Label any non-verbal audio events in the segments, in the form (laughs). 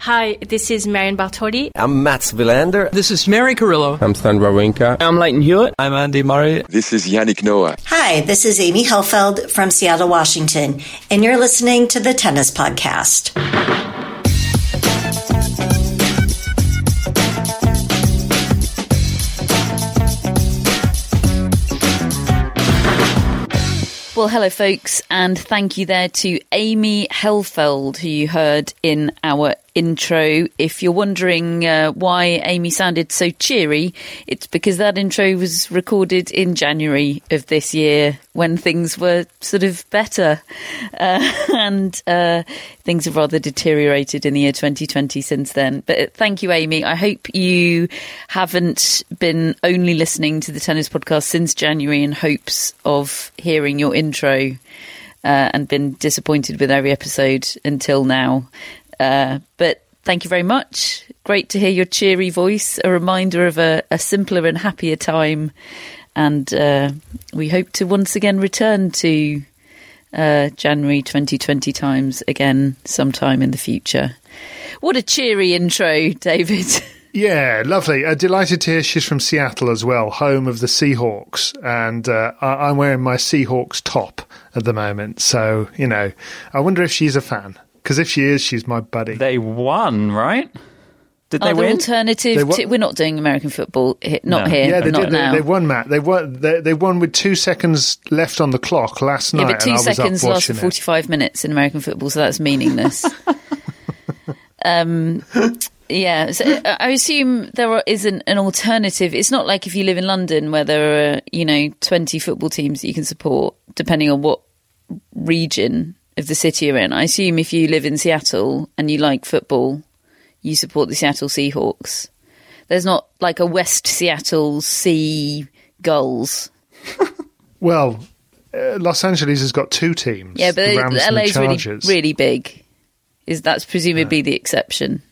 Hi, this is Marion Bartoli. I'm Mats Wilander. This is Mary Carillo. I'm Stan Wawrinka. I'm Lleyton Hewitt. I'm Andy Murray. This is Yannick Noah. Hi, this is Amy Helfeld from Seattle, Washington, and you're listening to the Tennis Podcast. Well, hello, folks, and thank you there to Amy Helfeld, who you heard in our intro. If you're wondering uh, why Amy sounded so cheery, it's because that intro was recorded in January of this year when things were sort of better. Uh, (laughs) and uh, things have rather deteriorated in the year 2020 since then. But thank you, Amy. I hope you haven't been only listening to the tennis podcast since January in hopes of hearing your intro. Uh, and been disappointed with every episode until now. Uh, but thank you very much. Great to hear your cheery voice, a reminder of a, a simpler and happier time. And uh, we hope to once again return to uh, January 2020 times again sometime in the future. What a cheery intro, David. (laughs) Yeah, lovely. Uh, delighted to hear she's from Seattle as well, home of the Seahawks. And uh, I- I'm wearing my Seahawks top at the moment. So, you know, I wonder if she's a fan. Because if she is, she's my buddy. They won, right? Did they Other win? alternative, They wa- to, we're not doing American football, hi- not No. here, yeah, they not did. They, now. they won, Matt. They won. They, they won with two seconds left on the clock last yeah, night. but and two was seconds up lasts watching it. 45 minutes in American football, so that's meaningless. (laughs) um, yeah, so uh, I assume there are, isn't an alternative. It's not like if you live in London where there are, you know, 20 football teams that you can support, depending on what region of the city you're in. I assume if you live in Seattle and you like football, you support the Seattle Seahawks. There's not like a West Seattle Sea Gulls. (laughs) Well, uh, Los Angeles has got two teams. Yeah, but the Rams and the LA's really, really big. Is that's presumably the exception?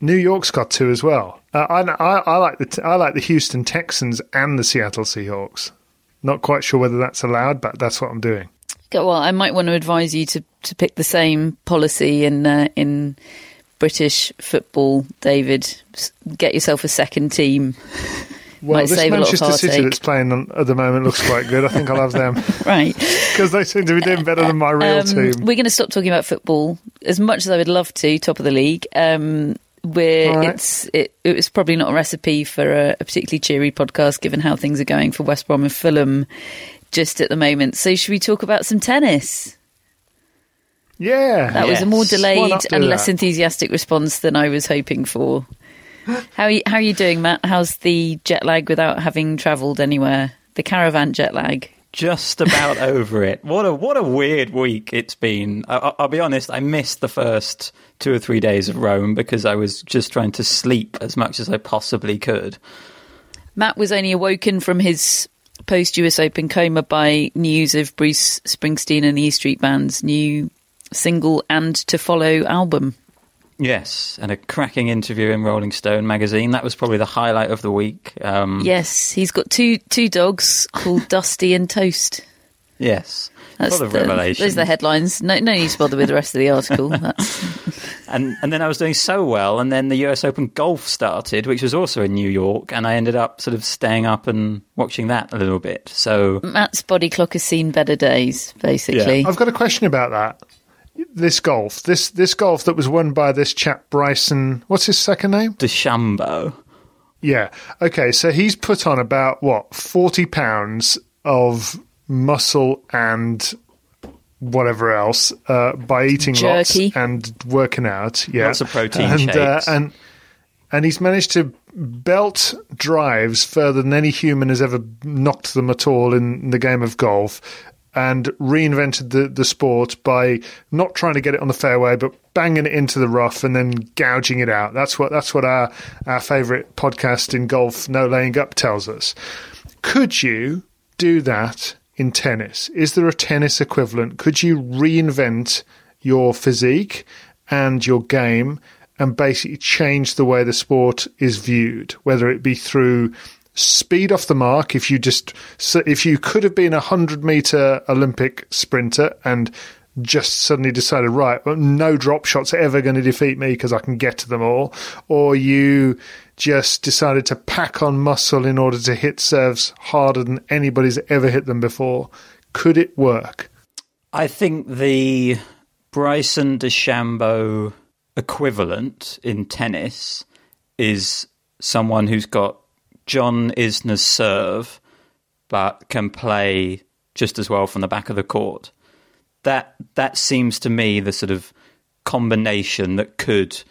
New York's got two as well. Uh, I, I, I like the I like the Houston Texans and the Seattle Seahawks. Not quite sure whether that's allowed, but that's what I'm doing. Well, I might want to advise you to, to pick the same policy in uh, in British football, David. Get yourself a second team. Well, Might this save a lot of Manchester City that's playing at the moment looks quite good. I think I'll have them (laughs) Right. because they seem to be doing better than my real Um, team. We're going to stop talking about football as much as I would love to. Top of the league. Um, we're, right. it's it, it was probably not a recipe for a, a particularly cheery podcast, given how things are going for West Brom and Fulham just at the moment. So, should we talk about some tennis? Yeah, That was a more delayed not do and less that? enthusiastic response than I was hoping for. How are you, how are you doing, Matt? How's the jet lag without having travelled anywhere? The caravan jet lag. Just about (laughs) over it. What a what a weird week it's been. I, I- I'll be honest. I missed the first two or three days of Rome because I was just trying to sleep as much as I possibly could. Matt was only awoken from his post US Open coma by news of Bruce Springsteen and the E Street Band's new single and to follow album. Yes, and a cracking interview in Rolling Stone magazine. That was probably the highlight of the week. Um, Yes, he's got two two dogs called (laughs) Dusty and Toast. Yes. That's Full of the, revelations. those are the headlines. No, no need to bother with the rest of the article. (laughs) And and then I was doing so well, and then the US Open golf started, which was also in New York, and I ended up sort of staying up and watching that a little bit. So Matt's body clock has seen better days, basically. I've got a question about that. this golf, this this golf that was won by this chap Bryson. What's his second name? DeChambeau. Yeah. Okay. So he's put on about what forty pounds of muscle and whatever else uh, by eating Jerky. lots and working out. Yeah, Lots of protein and, uh, shakes. and and he's managed to belt drives further than any human has ever knocked them at all in the game of golf. And reinvented the, the sport by not trying to get it on the fairway, but banging it into the rough and then gouging it out. That's what that's what our our favourite podcast in golf, No Laying Up, tells us. Could you do that in tennis? Is there a tennis equivalent? Could you reinvent your physique and your game and basically change the way the sport is viewed, whether it be through speed off the mark if you just so if you could have been a 100 meter olympic sprinter and just suddenly decided right no drop shots ever going to defeat me because i can get to them all or you just decided to pack on muscle in order to hit serves harder than anybody's ever hit them before could it work I think the Bryson DeChambeau equivalent in tennis is someone who's got John Isner's serve, but can play just as well from the back of the court. That that seems to me the sort of combination that could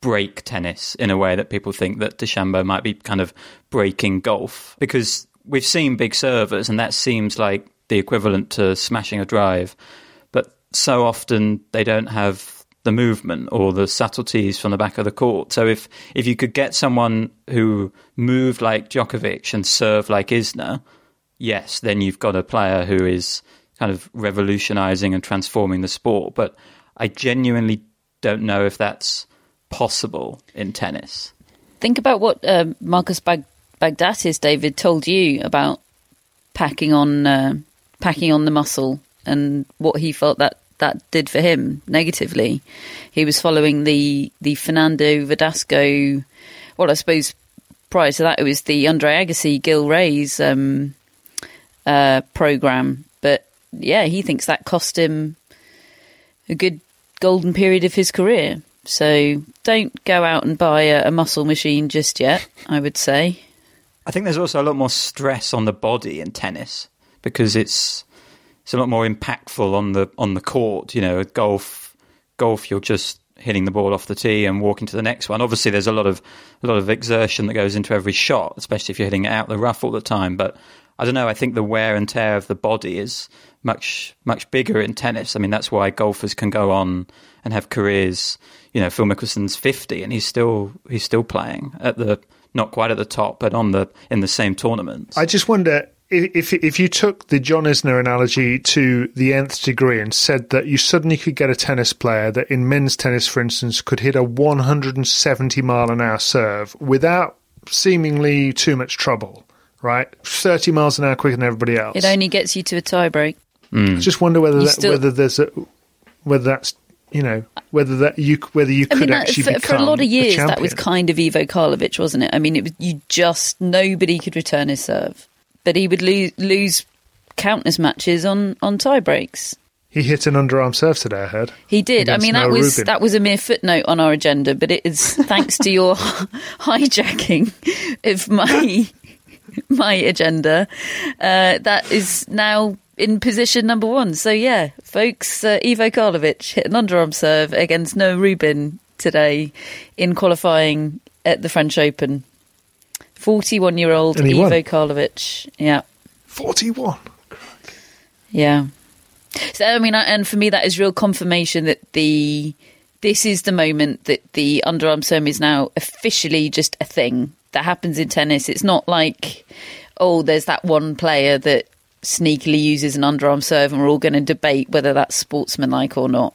break tennis in a way that people think that DeChambeau might be kind of breaking golf because we've seen big servers and that seems like the equivalent to smashing a drive, but so often they don't have the movement or the subtleties from the back of the court. So if if you could get someone who moved like Djokovic and served like Isner, yes, then you've got a player who is kind of revolutionizing and transforming the sport. But I genuinely don't know if that's possible in tennis. Think about what uh, Marcus Bag- Bagdatis, David, told you about packing on uh, packing on the muscle and what he felt that that did for him negatively. He was following the the Fernando Verdasco. Well, I suppose prior to that, it was the Andre Agassi, Gil Reyes um, uh, program. But yeah, he thinks that cost him a good golden period of his career. So don't go out and buy a, a muscle machine just yet. I would say. I think there's also a lot more stress on the body in tennis because it's it's a lot more impactful on the on the court. You know, golf, golf, you're just hitting the ball off the tee and walking to the next one. Obviously, there's a lot of a lot of exertion that goes into every shot, especially if you're hitting it out the rough all the time. But I don't know. I think the wear and tear of the body is much much bigger in tennis. I mean, that's why golfers can go on and have careers. You know, Phil Mickelson's 50 and he's still he's still playing at the not quite at the top, but on the in the same tournaments. I just wonder if if you took the John Isner analogy to the nth degree and said that you suddenly could get a tennis player that in men's tennis, for instance, could hit a 170 mile an hour serve without seemingly too much trouble, right? 30 miles an hour quicker than everybody else. It only gets you to a tiebreak. I just wonder whether that, still- whether there's a whether that's you know whether that you whether you I could mean, that, actually for, become for a lot of years, that was kind of Ivo Karlovic, wasn't it? I mean, it was you just nobody could return his serve, but he would lose lose countless matches on on tie breaks. He hit an underarm serve today. I heard. He did. I mean, that Noah was Rubin. that was a mere footnote on our agenda, but it is (laughs) thanks to your (laughs) hijacking of my (laughs) my agenda uh, that is now in position number one. So yeah, folks, uh, Ivo Karlovic hit an underarm serve against Noah Rubin today in qualifying at the French Open. Forty-one-year-old Ivo won. Karlovic. Yeah. Forty-one. Yeah. So I mean, and for me, that is real confirmation that the this is the moment that the underarm serve is now officially just a thing that happens in tennis. It's not like oh, there's that one player that sneakily uses an underarm serve, and we're all going to debate whether that's sportsmanlike or not.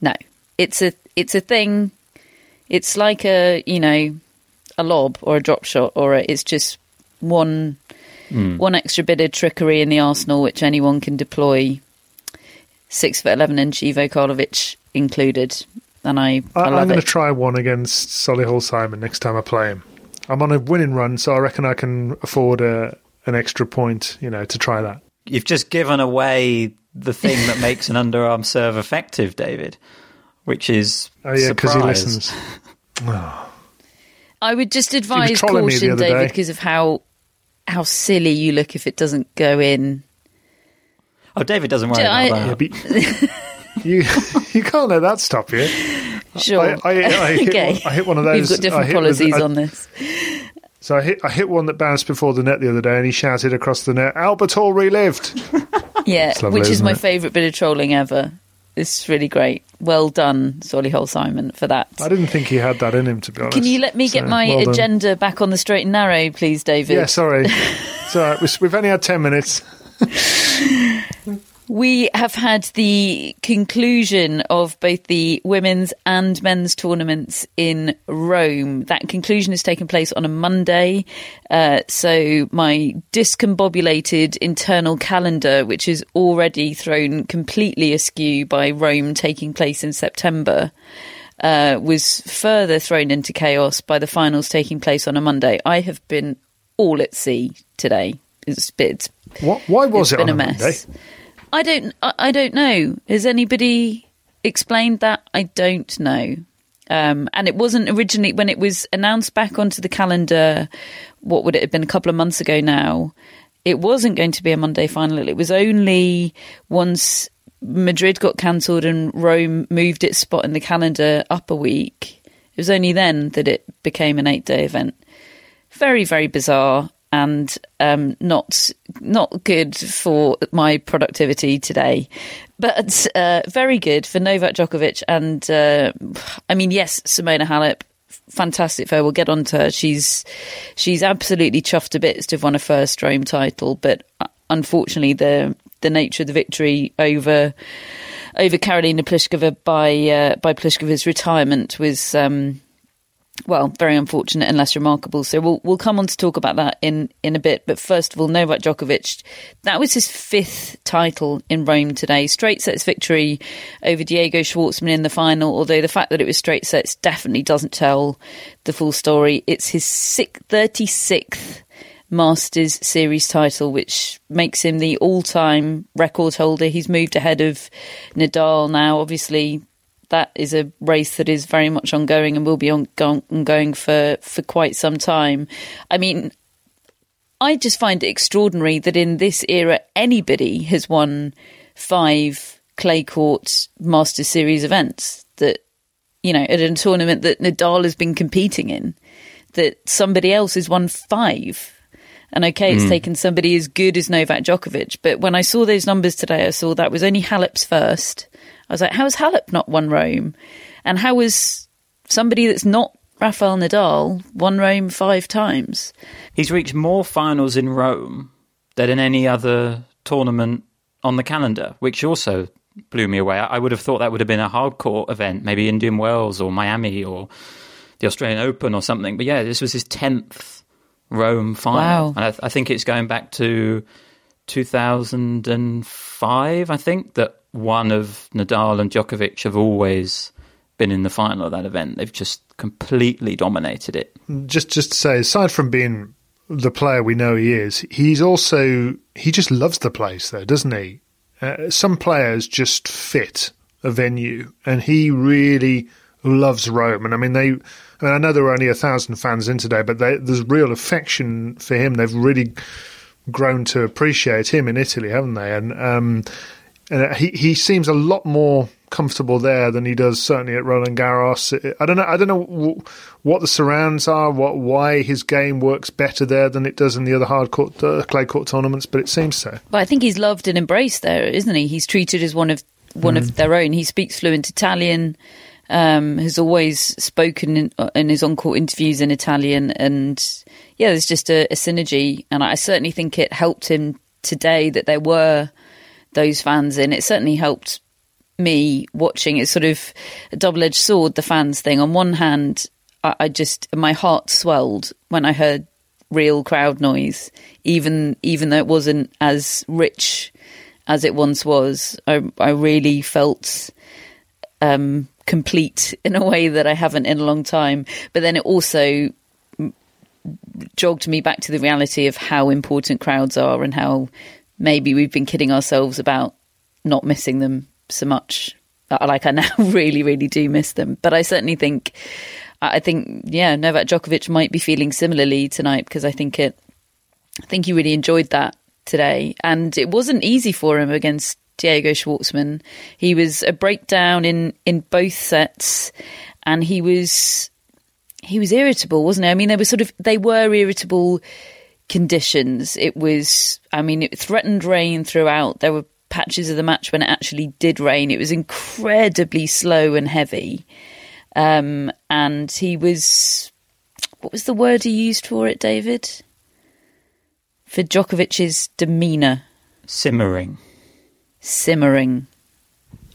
No, it's a it's a thing. It's like a you know a lob or a drop shot, or a, it's just one hmm. one extra bit of trickery in the arsenal which anyone can deploy. Six foot eleven inch Ivo Karlovic included, and I, I, I, love I'm going to try one against Solihull Simon next time I play him. I'm on a winning run, so I reckon I can afford a, an extra point, you know, to try that. You've just given away the thing that makes an underarm serve effective, David. which is Oh yeah, because he surprise. listens. (sighs) I would just advise trolling me the caution, David, because of how how silly you look if it doesn't go in. Oh, David doesn't worry Do I- about Yeah, that. but (laughs) you (laughs) you can't let that stop you. Sure. I, I, I, hit, (laughs) okay. one- I hit one of those. We've got different I with- policies I- on this. So I hit I hit one that bounced before the net the other day, and he shouted across the net, "Albert Hall relived." (laughs) Yeah, lovely, which is my it? favourite bit of trolling ever. It's really great. Well done, Solihull Simon, for that. I didn't think he had that in him, to be honest. Can you let me get my well done. agenda back on the straight and narrow, please, David? Yeah, sorry. (laughs) it's all right. We've only had ten minutes. (laughs) We have had the conclusion of both the women's and men's tournaments in Rome. That conclusion has taken place on a Monday. Uh, so my discombobulated internal calendar, which is already thrown completely askew by Rome taking place in September, uh, was further thrown into chaos by the finals taking place on a Monday. I have been all at sea today. It's, it's What, why was it's it been on a a mess. Monday? I don't. I, don't know. Has anybody explained that? I don't know. Um, and it wasn't originally when it was announced back onto the calendar. What would it have been? A couple of months ago now. It wasn't going to be a Monday final. It was only once Madrid got cancelled and Rome moved its spot in the calendar up a week. It was only then that it became an eight-day event very very bizarre and um, not not good for my productivity today, but uh, very good for Novak Djokovic and uh, I mean yes, Simona Halep. Fantastic for her. We'll get on to her. She's she's absolutely chuffed to bits to have won a first Rome title, but uh, unfortunately the the nature of the victory over over Karolina Pliskova by uh, by Pliskova's retirement was um, well, very unfortunate and less remarkable. So we'll we'll come on to talk about that in in a bit. But first of all, Novak Djokovic, that was his fifth title in Rome today. Straight sets victory over Diego Schwartzman in the final. Although the fact that it was straight sets definitely doesn't tell the full story. It's his thirty sixth Masters Series title, which makes him the all time record holder. He's moved ahead of Nadal now. Obviously, that is a race that is very much ongoing and will be on, go- ongoing for, for quite some time. I mean, I just find it extraordinary that in this era, anybody has won five clay court Master Series events. That, you know, at a tournament that Nadal has been competing in, that somebody else has won five. And okay, it's hmm. taken somebody as good as Novak Djokovic, but when I saw those numbers today, I saw that was only Halep's first. I was like, how has Halep not won Rome? And how has somebody that's not Rafael Nadal won Rome five times? He's reached more finals in Rome than in any other tournament on the calendar, which also blew me away. I would have thought that would have been a hardcore event, maybe Indian Wells or Miami or the Australian Open or something. But yeah, this was his 10th Rome final. Wow. And I, I think it's going back to 2005, I think, that one of Nadal and Djokovic have always been in the final of that event. They've just completely dominated it. Just just to say, aside from being the player we know he is, he's also he just loves the place, though, doesn't he? Uh, some players just fit a venue, and he really loves Rome. And I mean, they. I mean, I know there were only a thousand fans in today, but they, there's real affection for him. They've really grown to appreciate him in Italy, haven't they? And um, and he he seems a lot more comfortable there than he does certainly at Roland Garros. I don't know. I don't know what the surrounds are, what why his game works better there than it does in the other hard court uh, clay court tournaments, but it seems so. But I think he's loved and embraced there, isn't he? He's treated as one of one of their own. He speaks fluent Italian. Um, has always spoken in, in his on-court interviews in Italian, and yeah, there's just a, a synergy. And I certainly think it helped him today that there were those fans in. It certainly helped me watching. It's sort of a double-edged sword, the fans thing. On one hand, I, I just my heart swelled when I heard real crowd noise, even even though it wasn't as rich as it once was. I I really felt um, complete (laughs) in a way that I haven't in a long time. But then it also jogged me back to the reality of how important crowds are and how maybe we've been kidding ourselves about not missing them so much uh, like I (laughs) now really, really do miss them. But I certainly think, I think, yeah, Novak Djokovic might be feeling similarly tonight because I think it, I think he really enjoyed that today, and it wasn't easy for him against Diego Schwartzman. He was a breakdown in in both sets, and he was he was irritable, wasn't he? I mean, they were sort of they were irritable conditions. It was, I mean, it threatened rain throughout. There were patches of the match when it actually did rain. It was incredibly slow and heavy. Um, and he was, what was the word he used for it, David? For Djokovic's demeanour. Simmering. Simmering.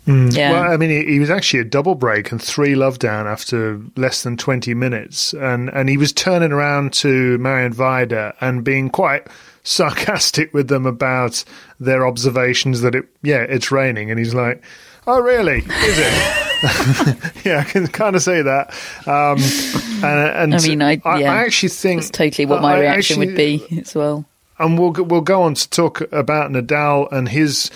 Mm. Yeah. Well, I mean, he, he, was actually a double break and three love down after less than 20 minutes. And, and he was turning around to Marion Vidar and being quite sarcastic with them about their observations that it, yeah, it's raining. And he's like, oh, really? Is it? (laughs) yeah, I can kind of say that. Um, and, and, I mean, I, yeah, I, actually think that's totally what my I reaction actually, would be as well. And we'll we'll go on to talk about Nadal and his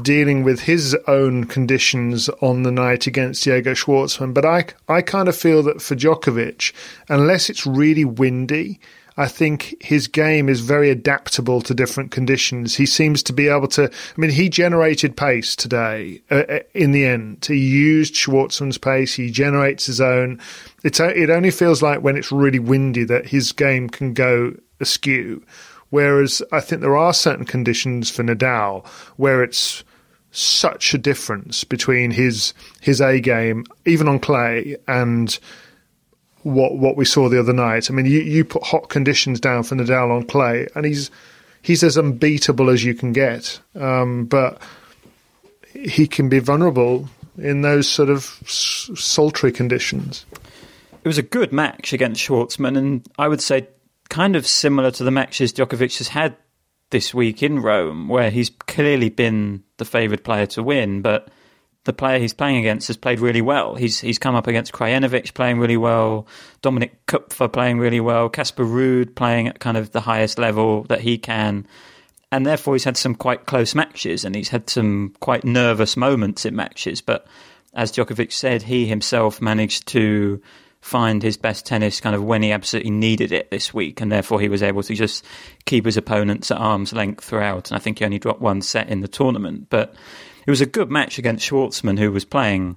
dealing with his own conditions on the night against Diego Schwartzman. But I, I kind of feel that for Djokovic, unless it's really windy, I think his game is very adaptable to different conditions. He seems to be able to. I mean, he generated pace today. Uh, uh in the end, he used Schwartzman's pace. He generates his own. It's it only feels like when it's really windy that his game can go askew. Whereas I think there are certain conditions for Nadal where it's such a difference between his his A game, even on clay, and what what we saw the other night. I mean, you, you put hot conditions down for Nadal on clay, and he's he's as unbeatable as you can get. Um, but he can be vulnerable in those sort of sultry conditions. It was a good match against Schwartzman, and I would say kind of similar to the matches Djokovic has had this week in Rome, where he's clearly been the favoured player to win, but the player he's playing against has played really well. He's he's come up against Krajinovic playing really well, Dominik Koepfer playing really well, Casper Ruud playing at kind of the highest level that he can. And therefore, he's had some quite close matches and he's had some quite nervous moments in matches. But as Djokovic said, he himself managed to find his best tennis kind of when he absolutely needed it this week, and therefore he was able to just keep his opponents at arm's length throughout. And I think he only dropped one set in the tournament, but it was a good match against Schwartzman, who was playing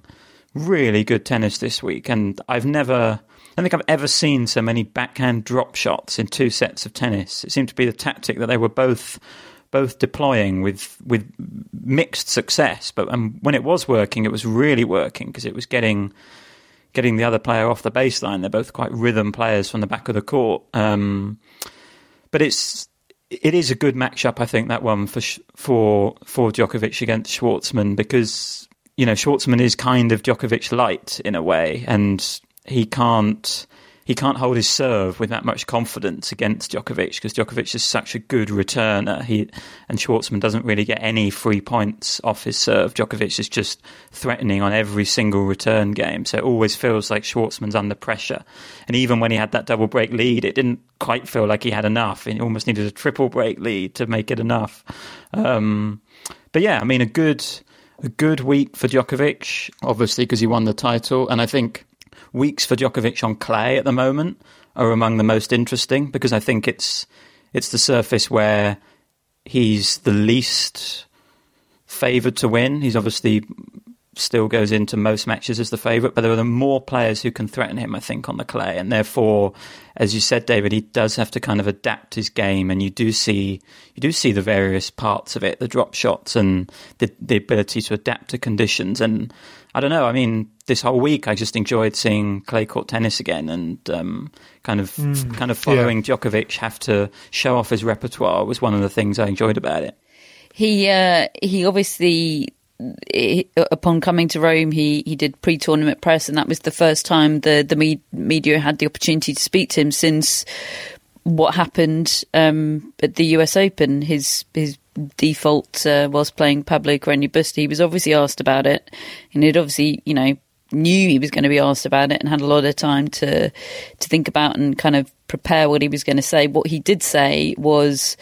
really good tennis this week. And I've never, I think I've ever seen so many backhand drop shots in two sets of tennis. It seemed to be the tactic that they were both both deploying with with mixed success. But um, when it was working, it was really working because it was getting getting the other player off the baseline. They're both quite rhythm players from the back of the court. Um, but it's it is a good matchup, I think that one for for for Djokovic against Schwartzman because you know Schwartzman is kind of Djokovic light in a way, and he can't he can't hold his serve with that much confidence against Djokovic because Djokovic is such a good returner. He and Schwartzman doesn't really get any free points off his serve. Djokovic is just threatening on every single return game, so it always feels like Schwartzman's under pressure. And even when he had that double break lead, it didn't quite feel like he had enough. He almost needed a triple break lead to make it enough. Um, but yeah, I mean, a good a good week for Djokovic, obviously because he won the title, and I think weeks for Djokovic on clay at the moment are among the most interesting because I think it's it's the surface where he's the least favoured to win. He's obviously still goes into most matches as the favourite, but there are more players who can threaten him, I think, on the clay. And therefore, as you said, David, he does have to kind of adapt his game, and you do see you do see the various parts of it, the drop shots and the the ability to adapt to conditions. And I don't know. I mean, this whole week I just enjoyed seeing clay court tennis again, and um, kind of mm, kind of following yeah. Djokovic have to show off his repertoire was one of the things I enjoyed about it. He uh, he obviously upon coming to Rome, he, he did pre tournament press, and that was the first time the the me- media had the opportunity to speak to him since what happened um, at the U.S. Open. His his default uh, was playing Pablo Carreño Busta. He was obviously asked about it, and he'd obviously you know knew he was going to be asked about it and had a lot of time to to think about and kind of prepare what he was going to say. What he did say was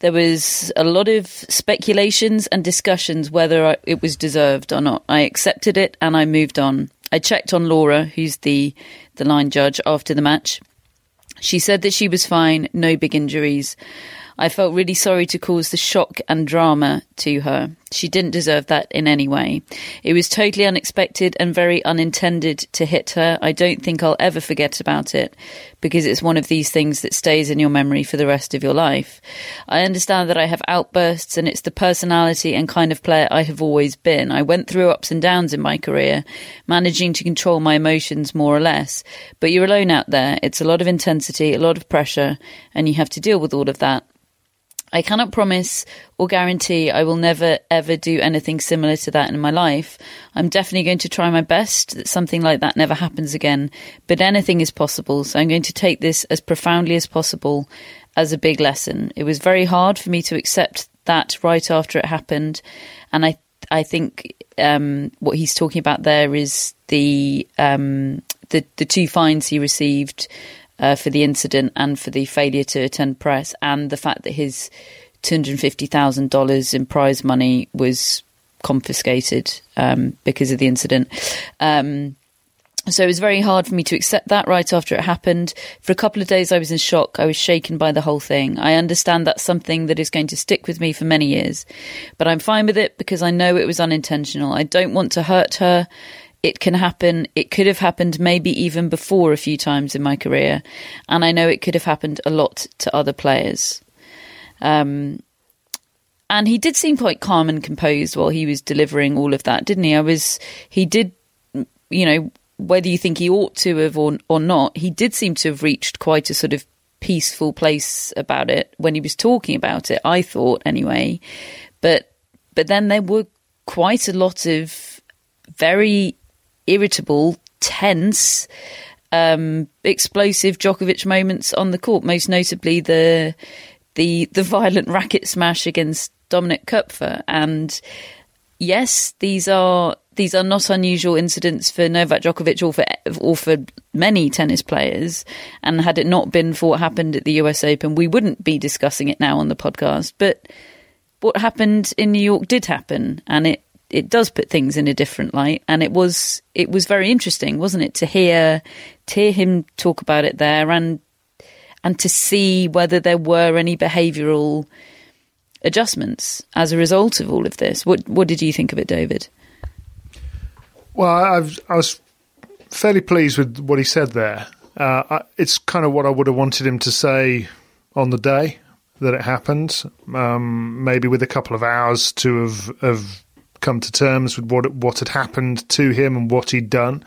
There was a lot of speculations and discussions whether it was deserved or not. I accepted it and I moved on. I checked on Laura, who's the the line judge after the match. She said that she was fine, no big injuries. I felt really sorry to cause the shock and drama to her. She didn't deserve that in any way. It was totally unexpected and very unintended to hit her. I don't think I'll ever forget about it because it's one of these things that stays in your memory for the rest of your life. I understand that I have outbursts and it's the personality and kind of player I have always been. I went through ups and downs in my career, managing to control my emotions more or less. But you're alone out there. It's a lot of intensity, a lot of pressure, and you have to deal with all of that. I cannot promise or guarantee I will never ever do anything similar to that in my life. I'm definitely going to try my best that something like that never happens again, but anything is possible, so I'm going to take this as profoundly as possible as a big lesson. It was very hard for me to accept that right after it happened, and I I think um, what he's talking about there is the um, the the two fines he received uh, for the incident and for the failure to attend press, and the fact that his $250,000 in prize money was confiscated um, because of the incident. Um, so it was very hard for me to accept that right after it happened. For a couple of days, I was in shock. I was shaken by the whole thing. I understand that's something that is going to stick with me for many years, but I'm fine with it because I know it was unintentional. I don't want to hurt her it can happen. It could have happened maybe even before a few times in my career. And I know it could have happened a lot to other players. Um, and he did seem quite calm and composed while he was delivering all of that, didn't he? I was, he did, you know, whether you think he ought to have or, or not, he did seem to have reached quite a sort of peaceful place about it when he was talking about it, I thought anyway. But, but then there were quite a lot of very irritable, tense, um, explosive Djokovic moments on the court. Most notably, the the the violent (laughs) racket smash against Dominik Koepfer. And yes, these are these are not unusual incidents for Novak Djokovic or for or for many tennis players. And had it not been for what happened at the US Open, we wouldn't be discussing it now on the podcast. But what happened in New York did happen, and it it does put things in a different light, and it was it was very interesting, wasn't it, to hear to hear him talk about it there, and and to see whether there were any behavioural adjustments as a result of all of this. What what did you think of it, David? Well, I've, i was fairly pleased with what he said there. Uh, it's kind of what I would have wanted him to say on the day that it happened. Um, maybe with a couple of hours to have, have come to terms with what what had happened to him and what he'd done.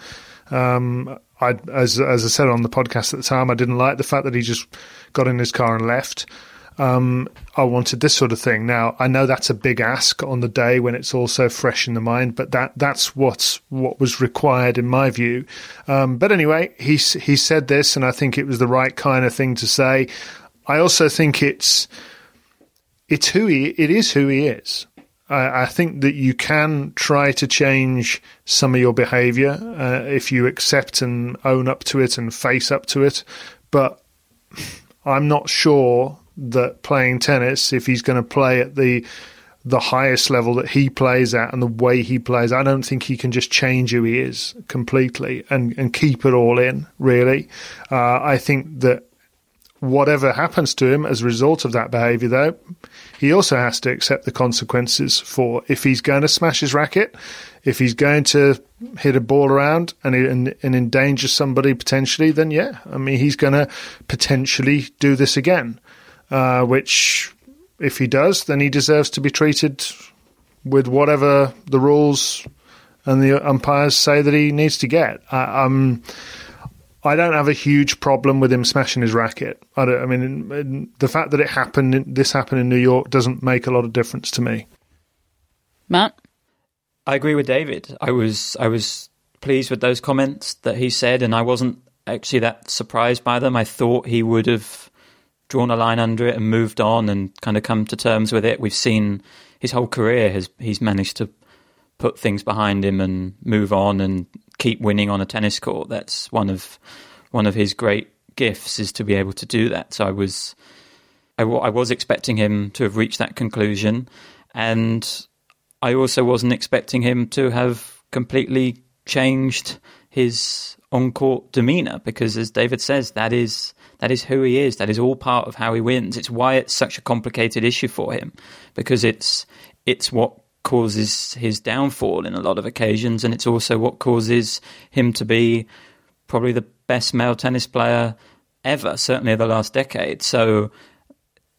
Um, I, as as I said on the podcast at the time, I didn't like the fact that he just got in his car and left. Um, I wanted this sort of thing. Now I know that's a big ask on the day when it's all so fresh in the mind, but that that's what's what was required in my view. Um, but anyway, he he said this, and I think it was the right kind of thing to say. I also think it's it's who he it is who he is. I, I think that you can try to change some of your behavior uh, if you accept and own up to it and face up to it. But I'm not sure that playing tennis, if he's going to play at the the highest level that he plays at and the way he plays, I don't think he can just change who he is completely and, and keep it all in, really. Uh, I think that whatever happens to him as a result of that behaviour, though, he also has to accept the consequences for if he's going to smash his racket, if he's going to hit a ball around and, and, and endanger somebody potentially, then yeah, I mean, he's going to potentially do this again, uh, which if he does, then he deserves to be treated with whatever the rules and the umpires say that he needs to get. I, um, I don't have a huge problem with him smashing his racket. I, I mean, the fact that it happened, this happened in New York, doesn't make a lot of difference to me. Matt, I agree with David. I was I was pleased with those comments that he said, and I wasn't actually that surprised by them. I thought he would have drawn a line under it and moved on and kind of come to terms with it. We've seen his whole career has he's managed to put things behind him and move on and keep winning on a tennis court. That's one of one of his great gifts is to be able to do that. So I was I, w- I was expecting him to have reached that conclusion, and I also wasn't expecting him to have completely changed his on-court demeanor because, as David says, that is that is who he is. That is all part of how he wins. It's why it's such a complicated issue for him because it's it's what causes his downfall in a lot of occasions, and it's also what causes him to be probably the best male tennis player ever, certainly of the last decade. So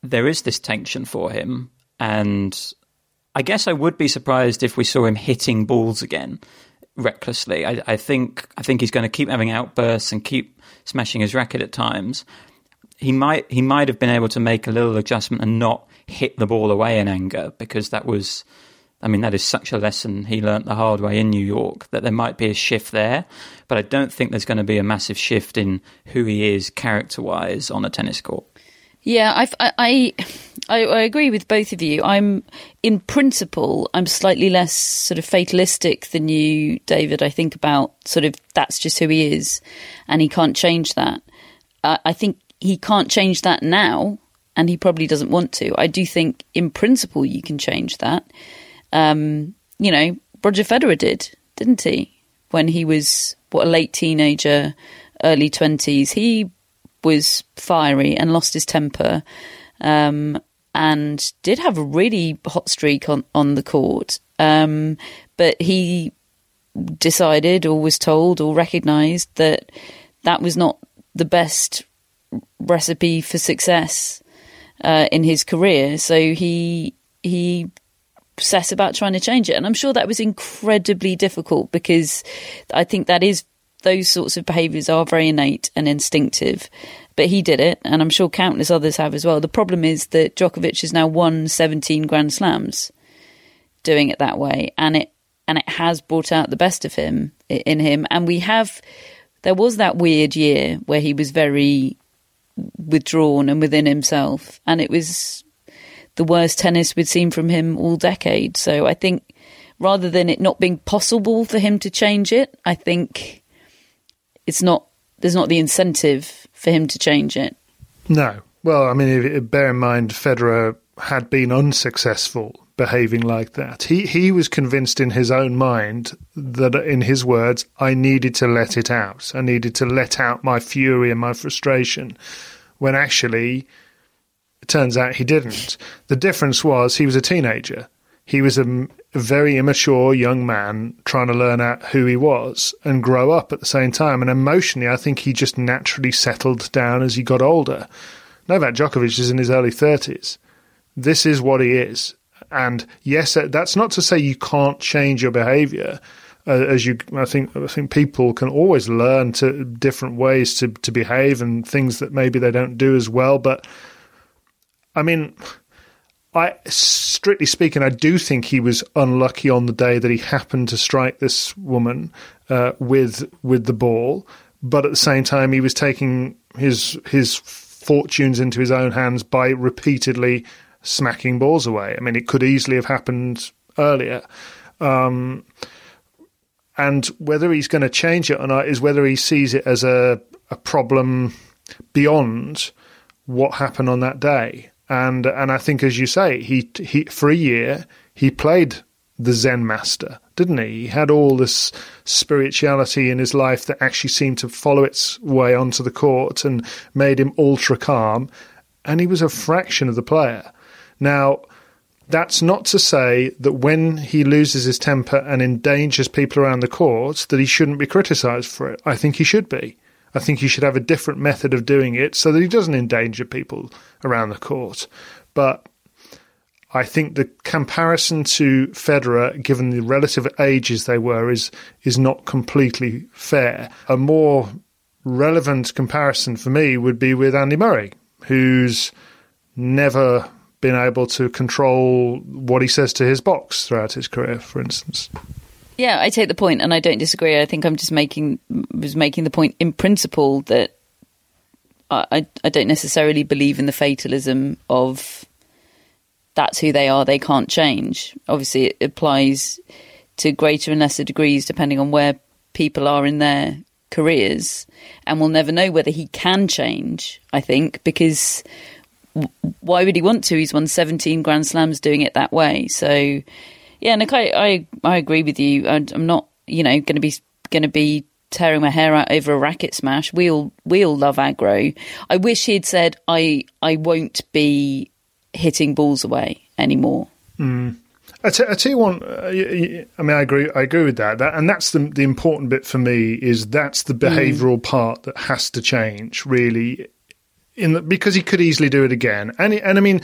there is this tension for him, and I guess I would be surprised if we saw him hitting balls again recklessly. I, I think I think he's going to keep having outbursts and keep smashing his racket at times. He might he might have been able to make a little adjustment and not hit the ball away in anger because that was I mean, that is such a lesson he learnt the hard way in New York that there might be a shift there, but I don't think there's going to be a massive shift in who he is character wise on a tennis court. Yeah, I've, I, I, I agree with both of you. I'm, in principle, I'm slightly less sort of fatalistic than you, David. I think about sort of that's just who he is, and he can't change that. Uh, I think he can't change that now, and he probably doesn't want to. I do think, in principle, you can change that. Um, you know, Roger Federer did, didn't he? When he was what a late teenager, early twenties, he was fiery and lost his temper, um, and did have a really hot streak on on the court. Um, but he decided, or was told, or recognised that that was not the best recipe for success uh, in his career. So he he set about trying to change it. And I'm sure that was incredibly difficult because I think that is those sorts of behaviours are very innate and instinctive. But he did it, and I'm sure countless others have as well. The problem is that Djokovic has now won 17 Grand Slams doing it that way, and it and it has brought out the best of him in him. And we have there was that weird year where he was very withdrawn and within himself, and it was the worst tennis we'd seen from him all decade. So I think rather than it not being possible for him to change it, I think it's not there's not the incentive for him to change it. No. Well, I mean, if, bear in mind Federer had been unsuccessful behaving like that. He he was convinced in his own mind that in his words, I needed to let it out. I needed to let out my fury and my frustration. When actually it turns out he didn't. The difference was he was a teenager. He was a, very immature young man trying to learn out who he was and grow up at the same time. And emotionally, I think he just naturally settled down as he got older. Novak Djokovic is in his early 30s. This is what he is. And yes, that's not to say you can't change your behavior. Uh, as you, I think, I think people can always learn to different ways to, to behave and things that maybe they don't do as well. But I mean, I strictly speaking, I do think he was unlucky on the day that he happened to strike this woman uh, with with the ball. But at the same time, he was taking his his fortunes into his own hands by repeatedly smacking balls away. I mean, it could easily have happened earlier. Um, and whether he's going to change it or not is whether he sees it as a, a problem beyond what happened on that day and and I think, as you say, he he for a year he played the Zen master, didn't he? He had all this spirituality in his life that actually seemed to follow its way onto the court and made him ultra calm, and he was a fraction of the player. Now. That's not to say that when he loses his temper and endangers people around the court, that he shouldn't be criticised for it. I think he should be. I think he should have a different method of doing it so that he doesn't endanger people around the court. But I think the comparison to Federer, given the relative ages they were, is is not completely fair. A more relevant comparison for me would be with Andy Murray, who's never been able to control what he says to his box throughout his career, for instance. Yeah, I take the point, and I don't disagree. I think I'm just making was making the point in principle that I I don't necessarily believe in the fatalism of that's who they are. They can't change. Obviously, it applies to greater and lesser degrees depending on where people are in their careers, and we'll never know whether he can change. I think because why would he want to? He's won 17 Grand Slams doing it that way. So, yeah, Nick, I, I, I agree with you. I, I'm not, you know, going to be going to be tearing my hair out over a racket smash. We all we all love aggro. I wish he'd said I I won't be hitting balls away anymore. Mm. I, t- I tell you one. Uh, I mean, I agree. I agree with that. that and that's the the important bit for me is that's the behavioural mm. part that has to change. Really, in the, because he could easily do it again. And and I mean,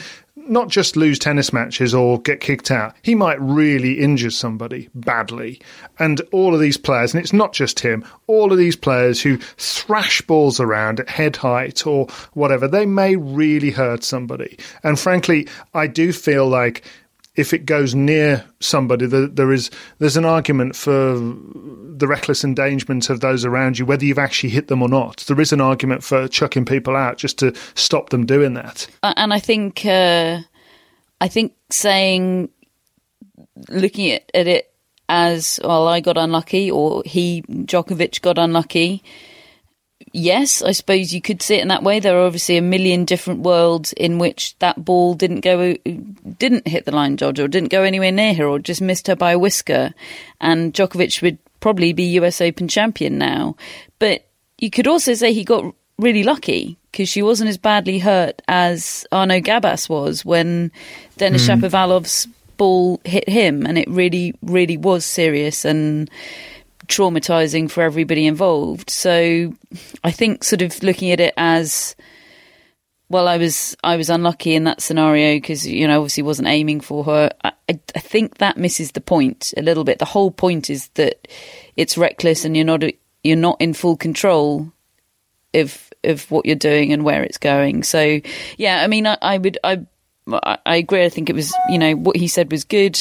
not just lose tennis matches or get kicked out. He might really injure somebody badly. And all of these players, and it's not just him, all of these players who thrash balls around at head height or whatever, they may really hurt somebody. And frankly, I do feel like if it goes near somebody, there, there is there's an argument for the reckless endangerment of those around you, whether you've actually hit them or not. There is an argument for chucking people out just to stop them doing that. And I think uh, I think saying looking at, at it as well, I got unlucky, or he Djokovic got unlucky yes, I suppose you could see it in that way. There are obviously a million different worlds in which that ball didn't go, didn't hit the line judge, or didn't go anywhere near her, or just missed her by a whisker. And Djokovic would probably be US Open champion now. But you could also say he got really lucky because she wasn't as badly hurt as Arnaud Gabas was when Denis mm. Shapovalov's ball hit him, and it really, really was serious and traumatizing for everybody involved. So I think sort of looking at it as well, I was I was unlucky in that scenario because you know obviously wasn't aiming for her. I, I, think that misses the point a little bit. The whole point is that it's reckless and you're not you're not in full control of of what you're doing and where it's going. So yeah, I mean I, I would I I agree. I think it was you know what he said was good.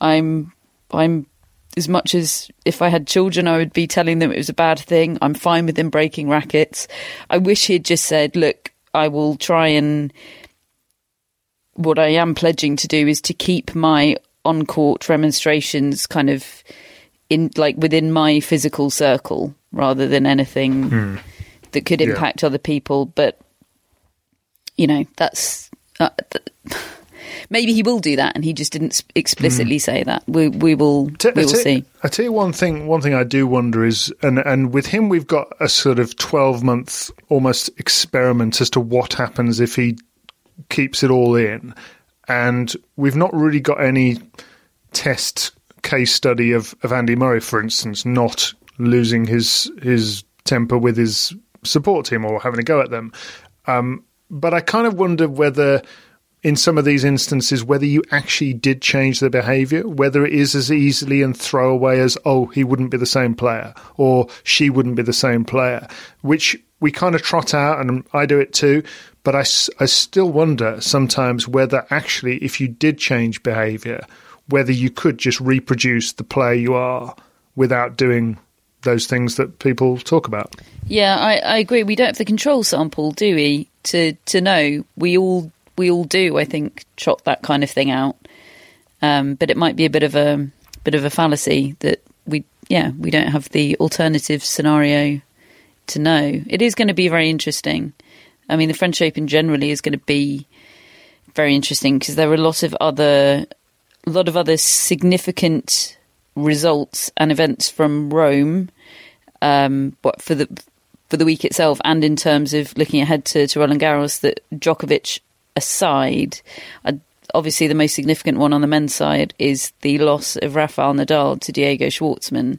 I'm I'm as much as if I had children, I would be telling them it was a bad thing. I'm fine with them breaking rackets. I wish he'd just said, look, I will try and. What I am pledging to do is to keep my on court remonstrations kind of in like within my physical circle rather than anything hmm. that could impact yeah. other people. But you know, that's. Uh, th- maybe he will do that, and he just didn't explicitly mm. say that. We, we will T- we will t- see. I tell you one thing. One thing I do wonder is, and and with him, we've got a sort of twelve month almost experiment as to what happens if he keeps it all in, and we've not really got any test case study of, of Andy Murray, for instance, not losing his his temper with his support team or having a go at them. Um, but I kind of wonder whether in some of these instances whether you actually did change the behavior, whether it is as easily and throwaway as, oh, he wouldn't be the same player or she wouldn't be the same player, which we kind of trot out and I do it too. But I, I still wonder sometimes whether actually, if you did change behavior, whether you could just reproduce the player you are without doing those things that people talk about. Yeah, I, I agree. We don't have the control sample, do we? To to know we all we all do, I think, trot that kind of thing out. Um, but it might be a bit of a bit of a fallacy that we, yeah, we don't have the alternative scenario to know. It is going to be very interesting. I mean, the French Open generally is going to be very interesting because there are a lot of other, a lot of other significant results and events from Rome. Um, but for the for the week itself, and in terms of looking ahead to, to Roland Garros, that Djokovic aside, obviously the most significant one on the men's side is the loss of Rafael Nadal to Diego Schwartzman.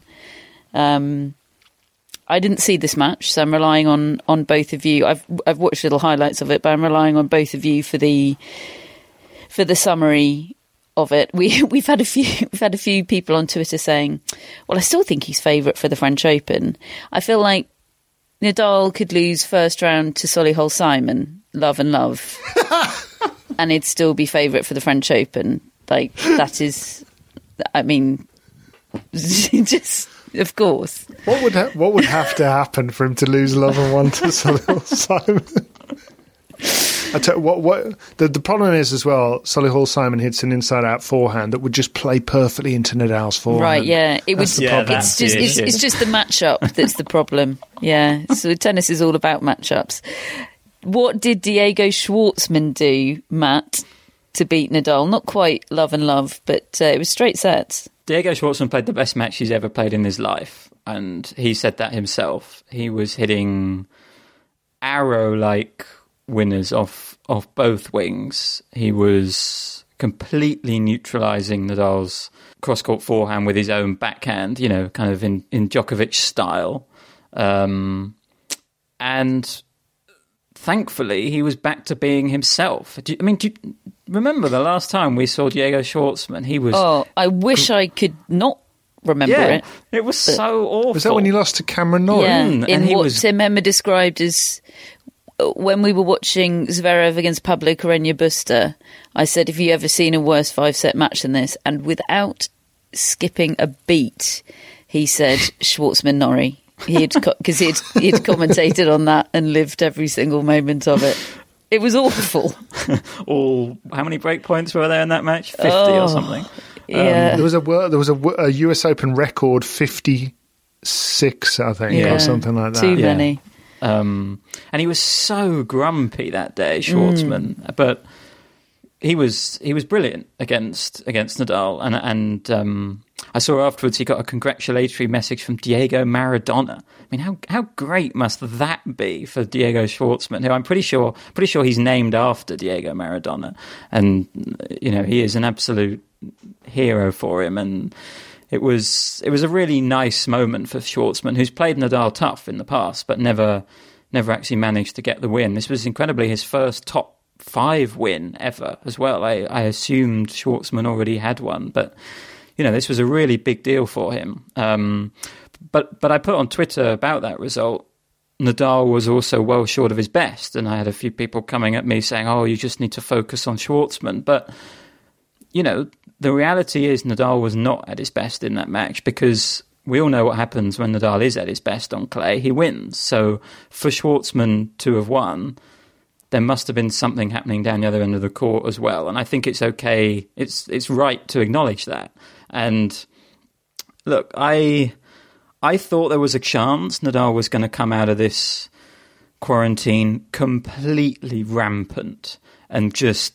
Um, I didn't see this match, so I'm relying on, on both of you. I've I've watched little highlights of it, but I'm relying on both of you for the for the summary of it. We (laughs) we've had a few (laughs) we've had a few people on Twitter saying, "Well, I still think he's favourite for the French Open." I feel like Nadal could lose first round to Solihull Simon, love and love, (laughs) and he'd still be favourite for the French Open. Like that is, I mean, (laughs) just of course. What would ha- what would have to happen for him to lose love and one to Simon? I tell you, what what the the problem is as well. Solihull Simon hits an inside out forehand that would just play perfectly into Nadal's forehand. Right? Yeah, it would. Yeah, it's just it's, it's, just the matchup that's the problem. Yeah, so tennis is all about matchups. What did Diego Schwartzman do, Matt, to beat Nadal? Not quite love and love, but uh, it was straight sets. Diego Schwartzman played the best match he's ever played in his life, and he said that himself. He was hitting arrow-like winners off off both wings. He was completely neutralizing Nadal's cross-court forehand with his own backhand. You know, kind of in in Djokovic style. Um, and thankfully, he was back to being himself. You, I mean, do you remember the last time we saw Diego Schwartzman? He was. Oh, I wish I could not remember yeah, it. it was so awful. Was that when he lost to Cameron Norrie? Yeah, Mm, in and he what was- Tim Emma described as uh, when we were watching Zverev against Pablo Carreño Busta, I said, "Have you ever seen a worse five-set match than this?" And without skipping a beat, he said, (laughs) "Schwartzman Norrie." He'd because he'd he'd commentated on that and lived every single moment of it. It was awful. (laughs) all how many break points were there in that match? Fifty Oh. or something. Yeah, There was a there was a, a US Open record fifty six, I think, Yeah. or something like that. too Yeah. many. Um, and he was so grumpy that day, Schwartzman. But he was he was brilliant against against Nadal, and and um, I saw afterwards he got a congratulatory message from Diego Maradona. I mean, how how great must that be for Diego Schwartzman, who I'm pretty sure pretty sure he's named after Diego Maradona, and you know he is an absolute hero for him, and it was it was a really nice moment for Schwartzman, who's played Nadal tough in the past, but never never actually managed to get the win. This was incredibly his first top five win ever as well. I, I assumed Schwartzman already had one, but you know this was a really big deal for him. Um, but but I put on Twitter about that result. Nadal was also well short of his best, and I had a few people coming at me saying, "Oh, you just need to focus on Schwartzman." But you know, the reality is Nadal was not at his best in that match because we all know what happens when Nadal is at his best on clay. He wins. So for Schwartzman to have won, there must have been something happening down the other end of the court as well. And I think it's okay. It's it's right to acknowledge that. And look, I I thought there was a chance Nadal was going to come out of this quarantine completely rampant and just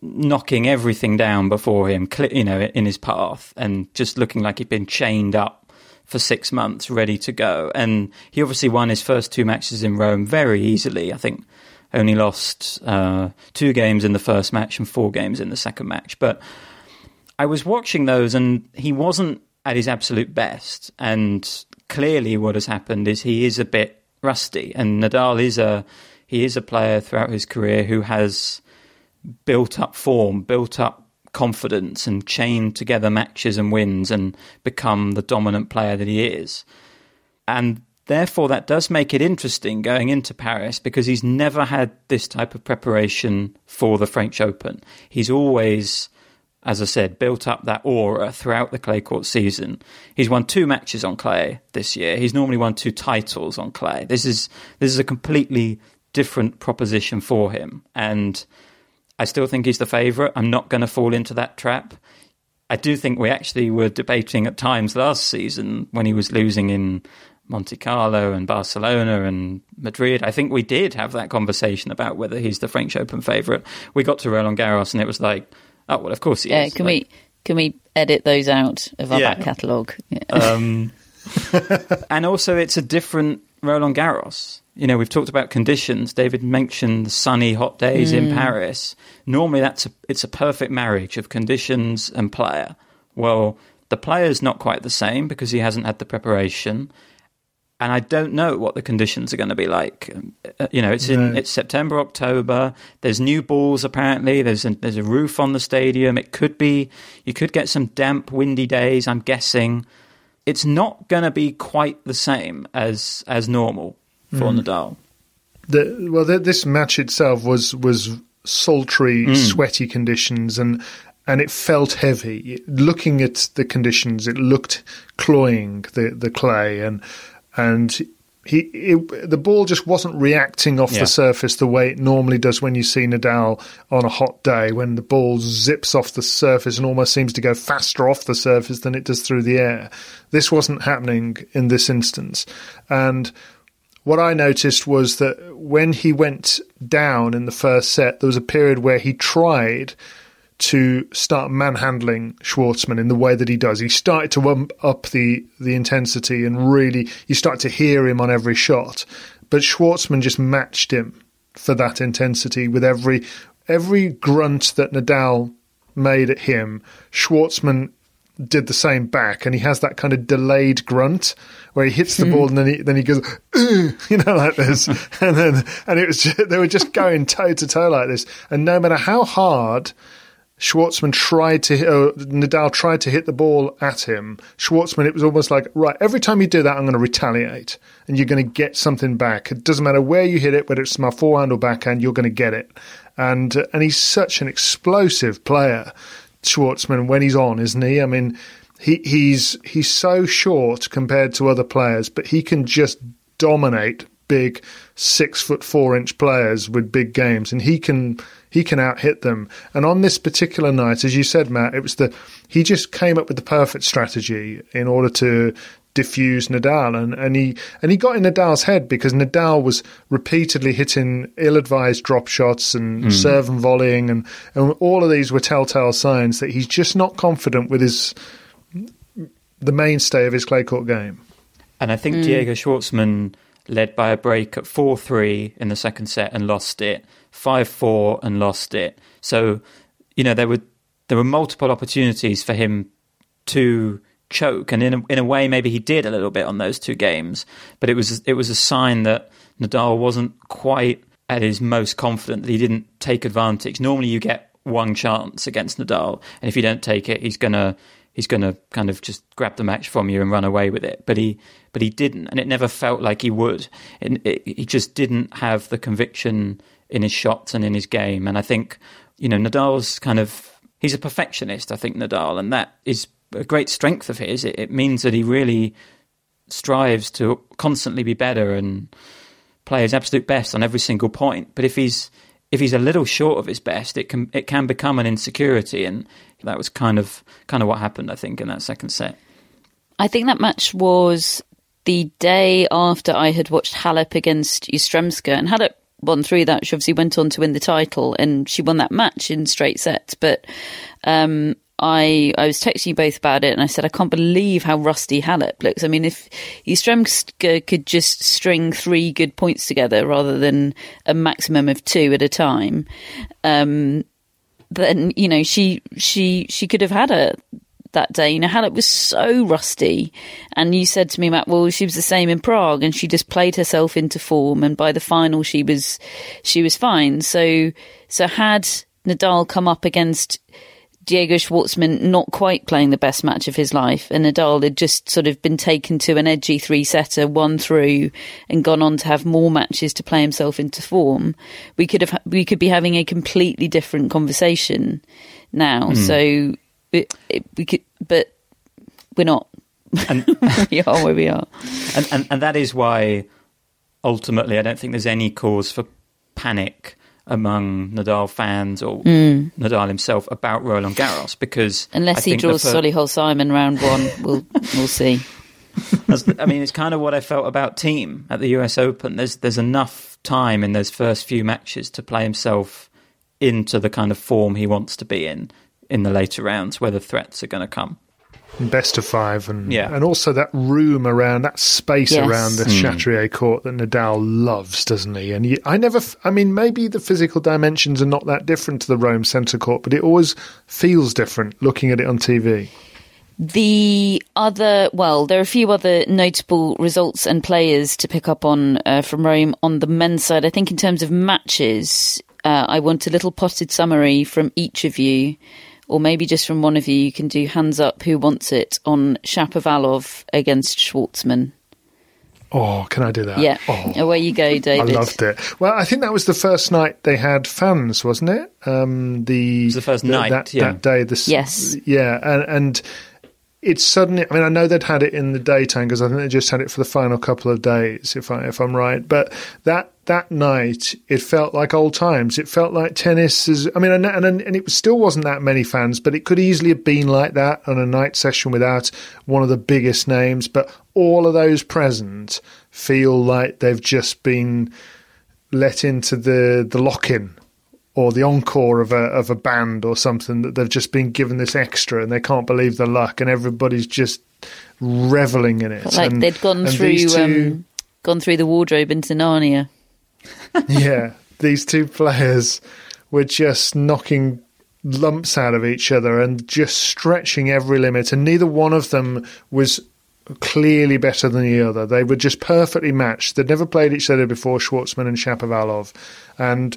knocking everything down before him, you know, in his path, and just looking like he'd been chained up for six months, ready to go. And he obviously won his first two matches in Rome very easily. I think only lost uh, two games in the first match and four games in the second match. But I was watching those, and he wasn't at his absolute best. And clearly, what has happened is he is a bit rusty. And Nadal is a he is a player throughout his career who has built up form, built up confidence, and chained together matches and wins, and become the dominant player that he is. And therefore, that does make it interesting going into Paris because he's never had this type of preparation for the French Open. He's always, as I said, built up that aura throughout the clay court season. He's won two matches on clay this year. He's normally won two titles on clay. This is this is a completely different proposition for him, and I still think he's the favourite. I'm not going to fall into that trap. I do think we actually were debating at times last season when he was losing in Monte Carlo and Barcelona and Madrid. I think we did have that conversation about whether he's the French Open favourite. We got to Roland Garros and it was like, oh well, of course he Yeah, is. can Like, we can we edit those out of our Yeah. back catalogue? Yeah. Um, (laughs) and also, it's a different Roland Garros. You know, we've talked about conditions. David mentioned the sunny, hot days in Paris. Normally, that's a, it's a perfect marriage of conditions and player. Well, the player's not quite the same because he hasn't had the preparation, and I don't know what the conditions are going to be like. Uh, You know, it's in it's September, October. There's new balls apparently. There's a, there's a roof on the stadium. It could be you could get some damp, windy days. I'm guessing it's not going to be quite the same as as normal for Nadal. The, well, th this match itself was was sultry, sweaty conditions, and and it felt heavy. Looking at the conditions, it looked cloying the the clay, and and he it, the ball just wasn't reacting off Yeah. the surface the way it normally does when you see Nadal on a hot day, when the ball zips off the surface and almost seems to go faster off the surface than it does through the air. This wasn't happening in this instance, and what I noticed was that when he went down in the first set, there was a period where he tried to start manhandling Schwartzman in the way that he does. He started to ump up the the intensity and really you start to hear him on every shot. But Schwartzman just matched him for that intensity with every every grunt that Nadal made at him. Schwartzman did the same back, and he has that kind of delayed grunt where he hits the hmm. ball and then he then he goes, (laughs) you know, like this, (laughs) and then and it was just, they were just going toe to toe like this, and no matter how hard Schwartzman tried to uh, Nadal tried to hit the ball at him. Schwartzman, it was almost like right. Every time you do that, I'm going to retaliate, and you're going to get something back. It doesn't matter where you hit it, whether it's my forehand or backhand, you're going to get it. And uh, and he's such an explosive player, Schwartzman, when he's on, isn't he? I mean, he he's he's so short compared to other players, but he can just dominate big six foot four inch players with big games, and he can he can out hit them. And on this particular night, as you said, Matt, it was the he just came up with the perfect strategy in order to diffuse Nadal, and, and he and he got in Nadal's head because Nadal was repeatedly hitting ill-advised drop shots and mm. serve and volleying, and, and all of these were telltale signs that he's just not confident with his the mainstay of his clay court game. And I think mm. Diego Schwartzman led by a break at 4 3 in the second set and lost it, 5 4 and lost it. So, you know, there were there were multiple opportunities for him to choke, and in a, in a way, maybe he did a little bit on those two games. But it was it was a sign that Nadal wasn't quite at his most confident that he didn't take advantage. Normally, you get one chance against Nadal, and if you don't take it, he's gonna he's to kind of just grab the match from you and run away with it. But he, but he didn't, and it never felt like he would. It, it, he just didn't have the conviction in his shots and in his game. And I think, you know, Nadal's kind of he's a perfectionist. I think Nadal, and that is a great strength of his. It, it means that he really strives to constantly be better and play his absolute best on every single point. But if he's if he's a little short of his best, it can it can become an insecurity, and that was kind of kind of what happened, I think, in that second set. I think that match was the day after I had watched Halep against Yastremska, and Halep won through that. She obviously went on to win the title, and she won that match in straight sets. But um, I I was texting you both about it, and I said I can't believe how rusty Halep looks. I mean, if Yastremska could just string three good points together rather than a maximum of two at a time, um, then you know she she she could have had a that day. You know, Halep was so rusty, and you said to me, Matt, well, she was the same in Prague, and she just played herself into form, and by the final, she was she was fine. So so had Nadal come up against Diego Schwartzman not quite playing the best match of his life, and Nadal had just sort of been taken to an edgy three setter, won through, and gone on to have more matches to play himself into form. We could have we could be having a completely different conversation now. Mm. So it, it, we could, but we're not. And, (laughs) we are where we are, and, and and that is why ultimately I don't think there's any cause for panic among Nadal fans or mm. Nadal himself about Roland Garros because unless he draws per- Solihull Simon round one, we'll we'll see. I mean, it's kind of what I felt about Thiem at the U.S. Open. There's there's enough time in those first few matches to play himself into the kind of form he wants to be in in the later rounds, where the threats are going to come best of five, and yeah. and also that room around that space yes. around the mm. Chatrier court that Nadal loves, doesn't he? And he, I never, I mean, maybe the physical dimensions are not that different to the Rome centre court, but it always feels different looking at it on TV. The other, well, there are a few other notable results and players to pick up on uh, from Rome on the men's side. I think in terms of matches, uh, I want a little potted summary from each of you or maybe just from one of you, you can do hands up who wants it on Shapovalov against Schwartzman. Oh, can I do that? Yeah. Oh, Away you go, David. I loved it. Well, I think that was the first night they had fans, wasn't it? Um, the, it was the first the, night, that, yeah. that day. The, yes. Yeah, and, and it's suddenly. I mean, I know they'd had it in the daytime because I think they just had it for the final couple of days, if I if I'm right. But that that night, it felt like old times. It felt like tennis is. I mean, and and, and it still wasn't that many fans, but it could easily have been like that on a night session without one of the biggest names. But all of those present feel like they've just been let into the the lock in or the encore of a of a band or something that they've just been given this extra and they can't believe the luck and everybody's just reveling in it. Like and, they'd gone through two, um, gone through the wardrobe into Narnia. (laughs) yeah, these two players were just knocking lumps out of each other and just stretching every limit, and neither one of them was clearly better than the other. They were just perfectly matched. They'd never played each other before, Schwartzman and Shapovalov, and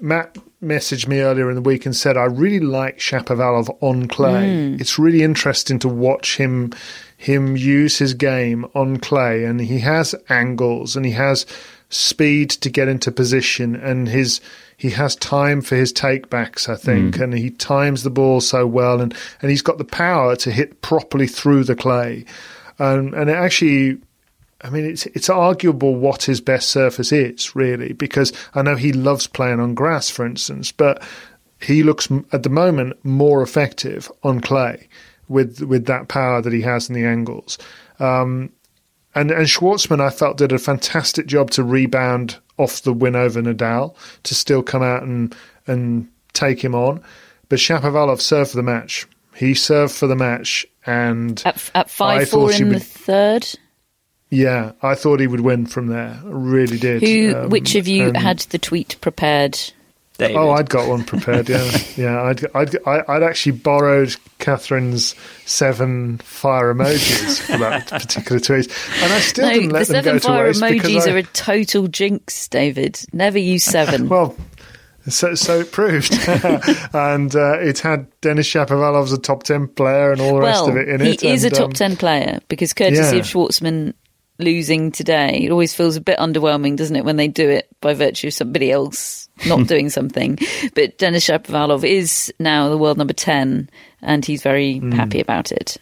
Matt messaged me earlier in the week and said, I really like Shapovalov on clay. Mm. It's really interesting to watch him him use his game on clay and he has angles and he has speed to get into position and his he has time for his takebacks, I think, mm. and he times the ball so well and, and he's got the power to hit properly through the clay. Um, and it actually I mean, it's it's arguable what his best surface is really, because I know he loves playing on grass, for instance, but he looks at the moment more effective on clay with with that power that he has in the angles. Um, and and Schwartzman, I felt did a fantastic job to rebound off the win over Nadal to still come out and and take him on. But Shapovalov served for the match. He served for the match, and at, at five four in the third. Yeah, I thought he would win from there. I really did. Who? Um, which of you had the tweet prepared? David. Oh, I'd got one prepared. Yeah, (laughs) yeah. I'd, I'd I'd actually borrowed Catherine's seven fire emojis for that (laughs) particular tweet, and I still no, didn't let the them seven go fire to waste emojis I, are a total jinx, David. Never use (laughs) seven. well, so, so it proved. and uh, it had Denis Shapovalov as a top 10 player and all the well, rest of it in he it. He is and, a top um, 10 player because courtesy yeah. of Schwartzman losing today, it always feels a bit underwhelming, doesn't it, when they do it by virtue of somebody else not (laughs) doing something. But Denis Shapovalov is now the world number 10 and he's very mm. happy about it.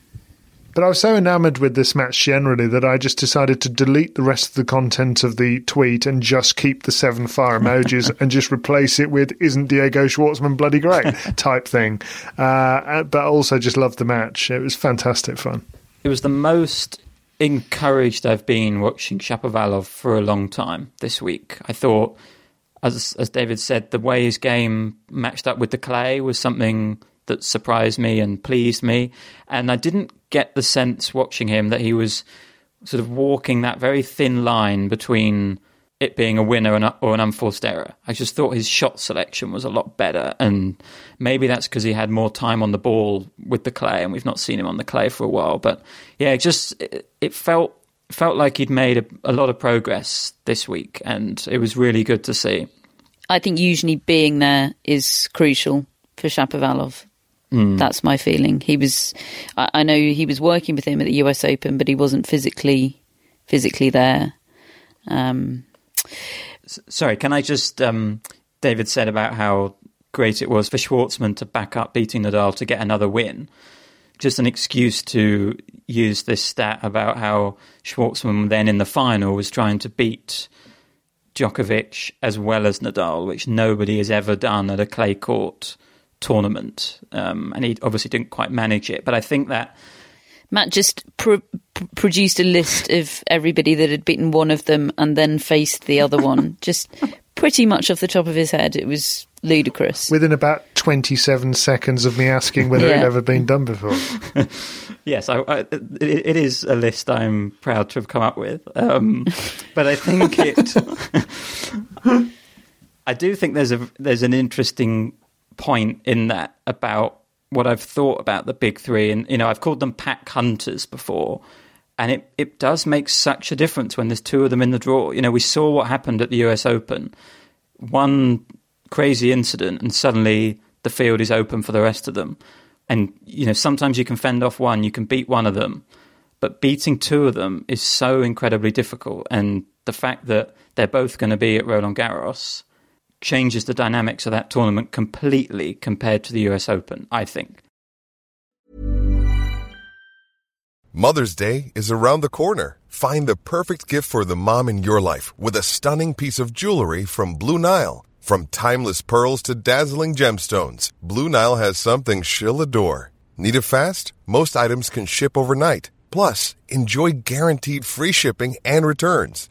But I was so enamoured with this match generally that I just decided to delete the rest of the content of the tweet and just keep the seven fire emojis (laughs) and just replace it with "Isn't Diego Schwartzman bloody great?" (laughs) type thing. Uh, but also just loved the match. It was fantastic fun. It was the most encouraged I've been watching Shapovalov for a long time this week. I thought, as as David said, the way his game matched up with the clay was something that surprised me and pleased me. And I didn't get the sense watching him that he was sort of walking that very thin line between it being a winner or an unforced error. I just thought his shot selection was a lot better, and maybe that's because he had more time on the ball with the clay, and we've not seen him on the clay for a while. But yeah, it just it, it felt felt like he'd made a, a lot of progress this week, and it was really good to see. I think Youzhny being there is crucial for Shapovalov. Mm. That's my feeling. He was, I, I know he was working with him at the U.S. Open, but he wasn't physically physically there. Um, Sorry, can I just? Um, David said about how great it was for Schwartzman to back up beating Nadal to get another win. Just an excuse to use this stat about how Schwartzman then in the final was trying to beat Djokovic as well as Nadal, which nobody has ever done at a clay court tournament. Um, and he obviously didn't quite manage it. But I think that Matt just pr- produced a list of everybody that had beaten one of them and then faced the other one. (laughs) just pretty much off the top of his head. It was ludicrous. Within about 27 seconds of me asking whether yeah. it had ever been done before. (laughs) yes, I, I, it, it is a list I'm proud to have come up with. Um, but I think it. (laughs) I do think there's a there's an interesting point in that about what I've thought about the big three, and you know, I've called them pack hunters before, and it it does make such a difference when there's two of them in the draw. You know, we saw what happened at the U.S. Open, one crazy incident, and suddenly the field is open for the rest of them. And you know, sometimes you can fend off one, you can beat one of them, but beating two of them is so incredibly difficult. And the fact that they're both going to be at Roland Garros changes the dynamics of that tournament completely compared to the US Open, I think. Mother's Day is around the corner. Find the perfect gift for the mom in your life with a stunning piece of jewelry from Blue Nile. From timeless pearls to dazzling gemstones, Blue Nile has something she'll adore. Need it fast? Most items can ship overnight. Plus, enjoy guaranteed free shipping and returns.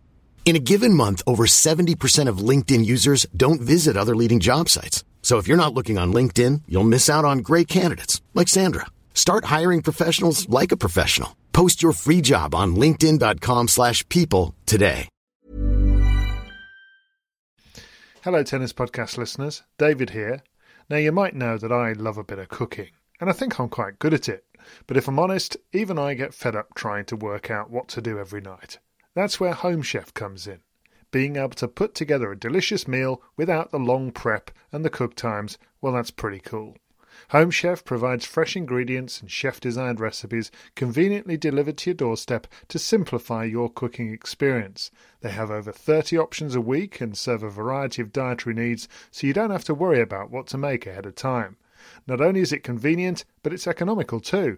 In a given month, over 70% of LinkedIn users don't visit other leading job sites. So if you're not looking on LinkedIn, you'll miss out on great candidates like Sandra. Start hiring professionals like a professional. Post your free job on linkedin.com/people today. Hello, Tennis Podcast listeners. David here. Now, you might know that I love a bit of cooking, and I think I'm quite good at it. But if I'm honest, even I get fed up trying to work out what to do every night. That's where Home Chef comes in. Being able to put together a delicious meal without the long prep and the cook times, well, that's pretty cool. Home Chef provides fresh ingredients and chef designed recipes conveniently delivered to your doorstep to simplify your cooking experience. They have over 30 options a week and serve a variety of dietary needs, so you don't have to worry about what to make ahead of time. Not only is it convenient, but it's economical too.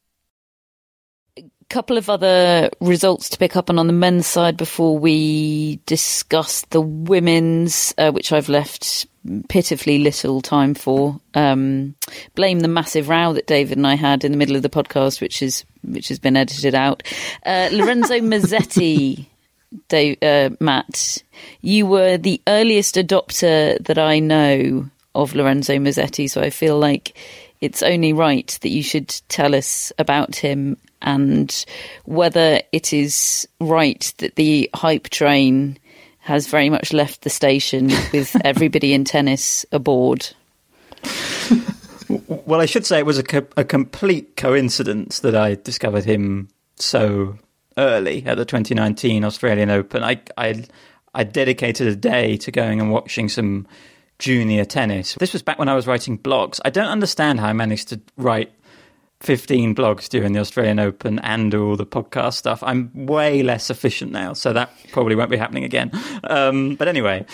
Couple of other results to pick up on on the men's side before we discuss the women's, uh, which I've left pitifully little time for. Um, blame the massive row that David and I had in the middle of the podcast, which is which has been edited out. Uh, Lorenzo (laughs) Musetti. Dave, uh, Matt, you were the earliest adopter that I know of Lorenzo Musetti, so I feel like it's only right that you should tell us about him and whether it is right that the hype train has very much left the station with (laughs) everybody in tennis aboard. Well, I should say it was a, co- a complete coincidence that I discovered him so early at the 2019 Australian Open. I, I, I dedicated a day to going and watching some junior tennis. This was back when I was writing blogs. I don't understand how I managed to write 15 blogs during the Australian Open and all the podcast stuff. I'm way less efficient now, so that probably won't be happening again. Um, but anyway,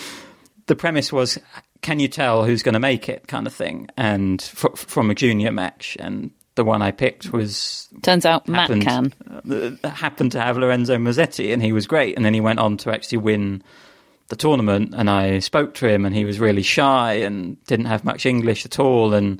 the premise was can you tell who's going to make it kind of thing and from a junior match and the one I picked was Turns out Matt happened, can. uh, happened to have Lorenzo Musetti and he was great and then he went on to actually win the tournament and I spoke to him and he was really shy and didn't have much English at all and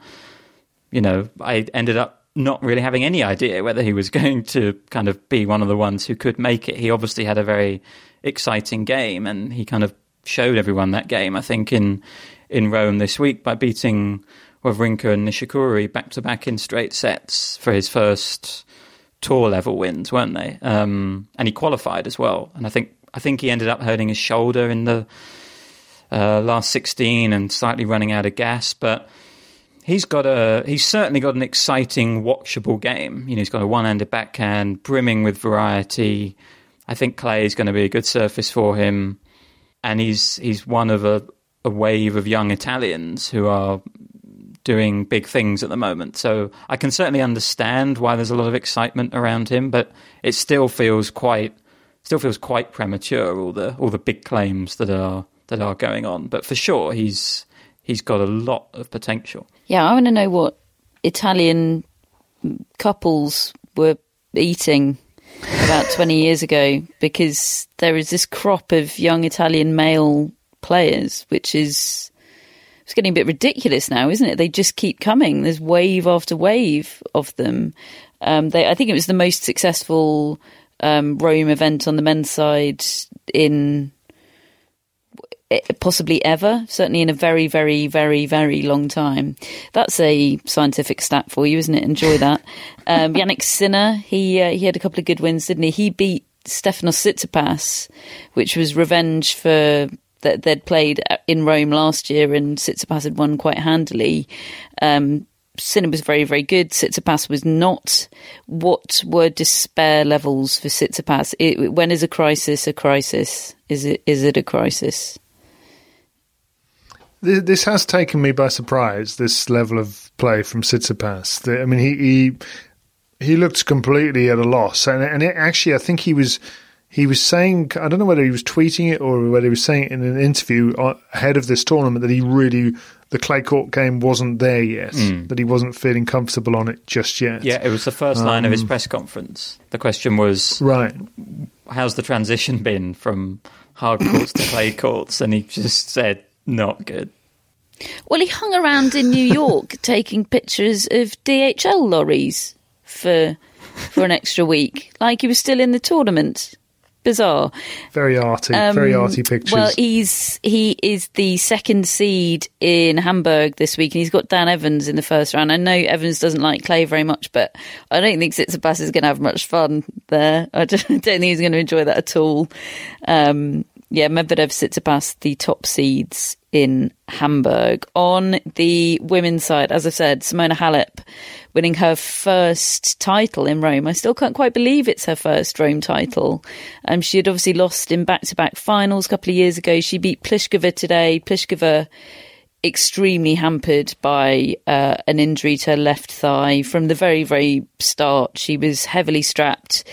you know I ended up not really having any idea whether he was (laughs) going to kind of be one of the ones who could make it he obviously had a very exciting game and he kind of showed everyone that game I think in in Rome this week by beating Wawrinka and Nishikori back to back in straight sets for his first tour level wins, weren't they? Um, and he qualified as well. And I think I think he ended up hurting his shoulder in the uh, last sixteen and slightly running out of gas, but. He's got a. He's certainly got an exciting, watchable game. You know, he's got a one-handed backhand, brimming with variety. I think clay is going to be a good surface for him, and he's he's one of a, a wave of young Italians who are doing big things at the moment. So I can certainly understand why there's a lot of excitement around him, but it still feels quite still feels quite premature. All the all the big claims that are that are going on, but for sure he's he's got a lot of potential. Yeah, I want to know what Italian couples were eating about (laughs) 20 years ago because there is this crop of young Italian male players, which is it's getting a bit ridiculous now, isn't it? They just keep coming. There's wave after wave of them. Um, they, I think it was the most successful um, Rome event on the men's side in possibly ever, certainly in a very, very, very, very long time. That's a scientific stat for you, isn't it? Enjoy (laughs) that. Um, Jannik Sinner, he uh, he had a couple of good wins, didn't he? He beat Stefanos Tsitsipas, which was revenge for that they'd played in Rome last year, and Tsitsipas had won quite handily. Um, Sinner was very, very good. Tsitsipas was not. What were despair levels for Tsitsipas? It, when is a crisis a crisis? Is it is it a crisis? This has taken me by surprise. This level of play from Tsitsipas. I mean, he he, he looked completely at a loss, and and it, actually, I think he was he was saying I don't know whether he was tweeting it or whether he was saying it in an interview ahead of this tournament that he really the clay court game wasn't there yet, mm. that he wasn't feeling comfortable on it just yet. Yeah, it was the first line um, of his um, press conference. The question was, right, how's the transition been from hard courts to clay courts? And he just said, not good. Well, he hung around in New York (laughs) taking pictures of DHL lorries for for an extra week, like he was still in the tournament bizarre. Very arty, um, very arty pictures. Well, he's he is the second seed in Hamburg this week, and he's got Dan Evans in the first round. I know Evans doesn't like clay very much, but I don't think Tsitsipas is going to have much fun there. I don't, (laughs) don't think he's going to enjoy that at all. Um, yeah, Medvedev Tsitsipas, the top seeds in Hamburg. On the women's side, as I said, Simona Halep winning her first title in Rome. I still can't quite believe it's her first Rome title. Um, she had obviously lost in back-to-back finals a couple of years ago. She beat Pliskova today. Pliskova extremely hampered by uh, an injury to her left thigh from the very, very start. She was heavily strapped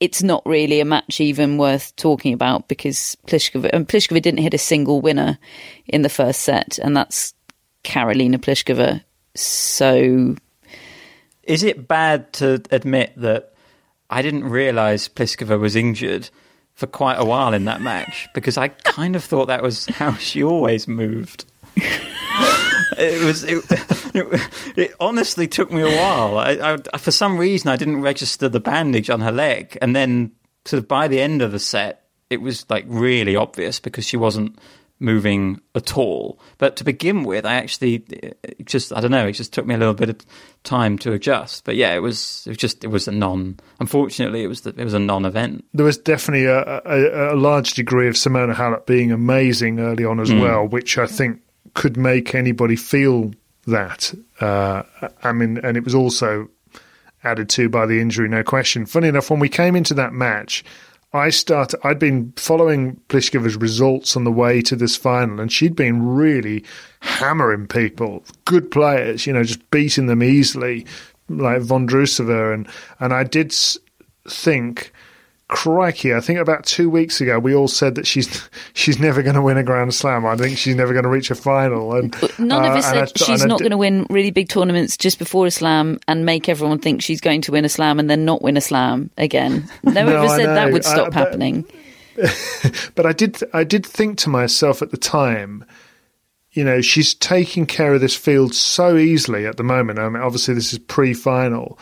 it's not really a match even worth talking about because Pliskova and Pliskova didn't hit a single winner in the first set, and that's Karolina Pliskova. So, is it bad to admit that I didn't realise Pliskova was injured for quite a while in that match because I kind of thought that was how she always moved. (laughs) it was it, it, (laughs) it, honestly took me a while. I, I, for some reason, I didn't register the bandage on her leg, and then sort of by the end of the set, it was like really obvious because she wasn't moving at all. But to begin with, I actually just I don't know. It just took me a little bit of time to adjust. But yeah, it was it was just it was a non. Unfortunately, it was the, it was a non-event. There was definitely a, a, a large degree of Simona Halep being amazing early on as mm. well, which I think could make anybody feel that. Uh, I mean, and it was also added to by the injury, no question. Funny enough, when we came into that match, I started. I'd been following Pliskova's results on the way to this final, and she'd been really hammering people, good players, you know, just beating them easily, like Vondrousova, and and I did think crikey, I think about two weeks ago we all said that she's (laughs) she's never going to win a Grand Slam. I think she's never going to reach a final. And none uh, of us said she's not going to win really big tournaments just before a Slam and make everyone think she's going to win a Slam and then not win a Slam again. No, (laughs) no of us said that would stop I, happening. (laughs) but I did I did think to myself at the time. You know, she's taking care of this field so easily at the moment. I mean, obviously, this is pre-final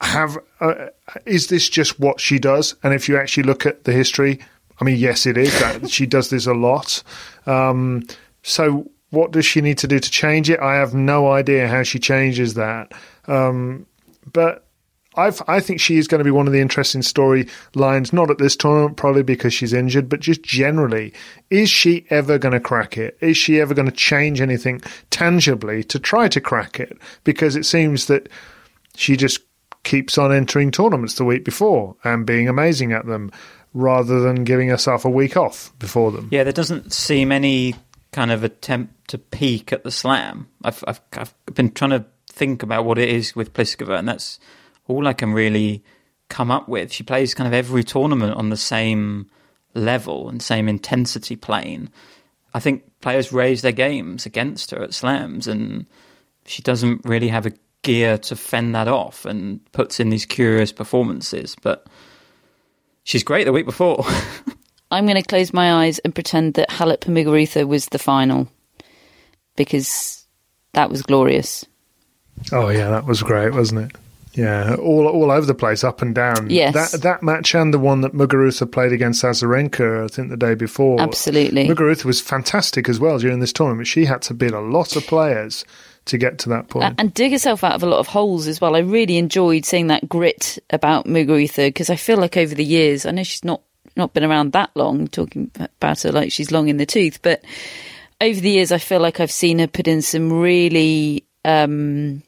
have uh, is this just what she does? And if you actually look at the history, I mean, yes, it is that she does this a lot. Um, so, what does she need to do to change it? I have no idea how she changes that. Um, but I've, I think she is going to be one of the interesting storylines, not at this tournament, probably because she's injured, but just generally. Is she ever going to crack it? Is she ever going to change anything tangibly to try to crack it? Because it seems that she just keeps on entering tournaments the week before and being amazing at them rather than giving herself a week off before them. Yeah, there doesn't seem any kind of attempt to peak at the slam. I've, I've, I've been trying to think about what it is with Pliskova, and that's all I can really come up with. She plays kind of every tournament on the same level and same intensity plane. I think players raise their games against her at slams, and she doesn't really have a gear to fend that off and puts in these curious performances. But she's great the week before. (laughs) I'm going to close my eyes and pretend that Halep Muguruza was the final because that was glorious. Oh yeah, that was great, wasn't it? Yeah, all all over the place, up and down. Yes. that that match and the one that Muguruza played against Azarenka, I think the day before. Absolutely. Muguruza was fantastic as well during this tournament. She had to beat a lot of players to get to that point. And dig herself out of a lot of holes as well. I really enjoyed seeing that grit about Muguruza because I feel like over the years, I know she's not not been around that long, talking about her like she's long in the tooth, but over the years, I feel like I've seen her put in some really um,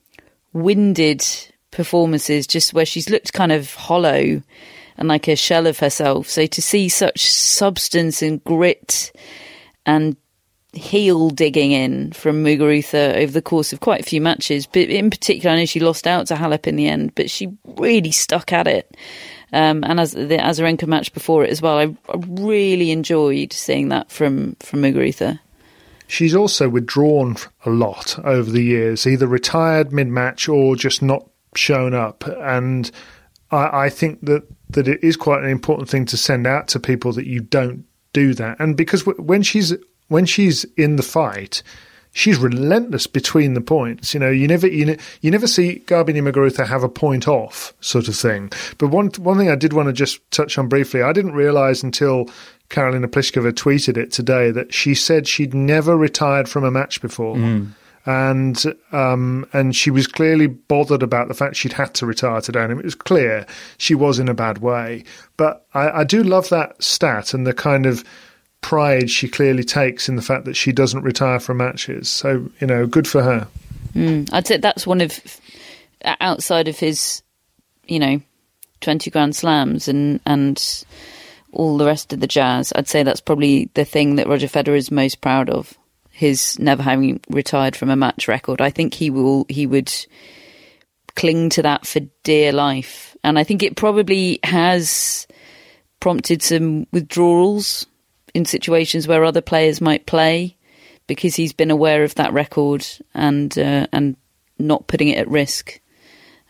winded performances, just where she's looked kind of hollow and like a shell of herself. So to see such substance and grit and heel digging in from Muguruza over the course of quite a few matches. But in particular, I know she lost out to Halep in the end, but she really stuck at it. Um, and as the Azarenka match before it as well, I, I really enjoyed seeing that from from Muguruza. She's also withdrawn a lot over the years, either retired mid match or just not shown up. And I, I think that, that it is quite an important thing to send out to people that you don't do that. And because w- when she's when she's in the fight, she's relentless between the points. You know, you never you, ne- you never see Garbine Muguruza have a point off sort of thing. But one one thing I did want to just touch on briefly, I didn't realize until Karolina Pliskova tweeted it today that she said she'd never retired from a match before. And um, and she was clearly bothered about the fact she'd had to retire today, and it was clear she was in a bad way. But I, I do love that stat and the kind of pride she clearly takes in the fact that she doesn't retire from matches. So you know, good for her. Mm, I'd say that's one of outside of his, you know, twenty Grand Slams and and all the rest of the jazz. I'd say that's probably the thing that Roger Federer is most proud of. His never having retired from a match record. I think he will. He would cling to that for dear life, and I think it probably has prompted some withdrawals in situations where other players might play because he's been aware of that record and uh, and not putting it at risk.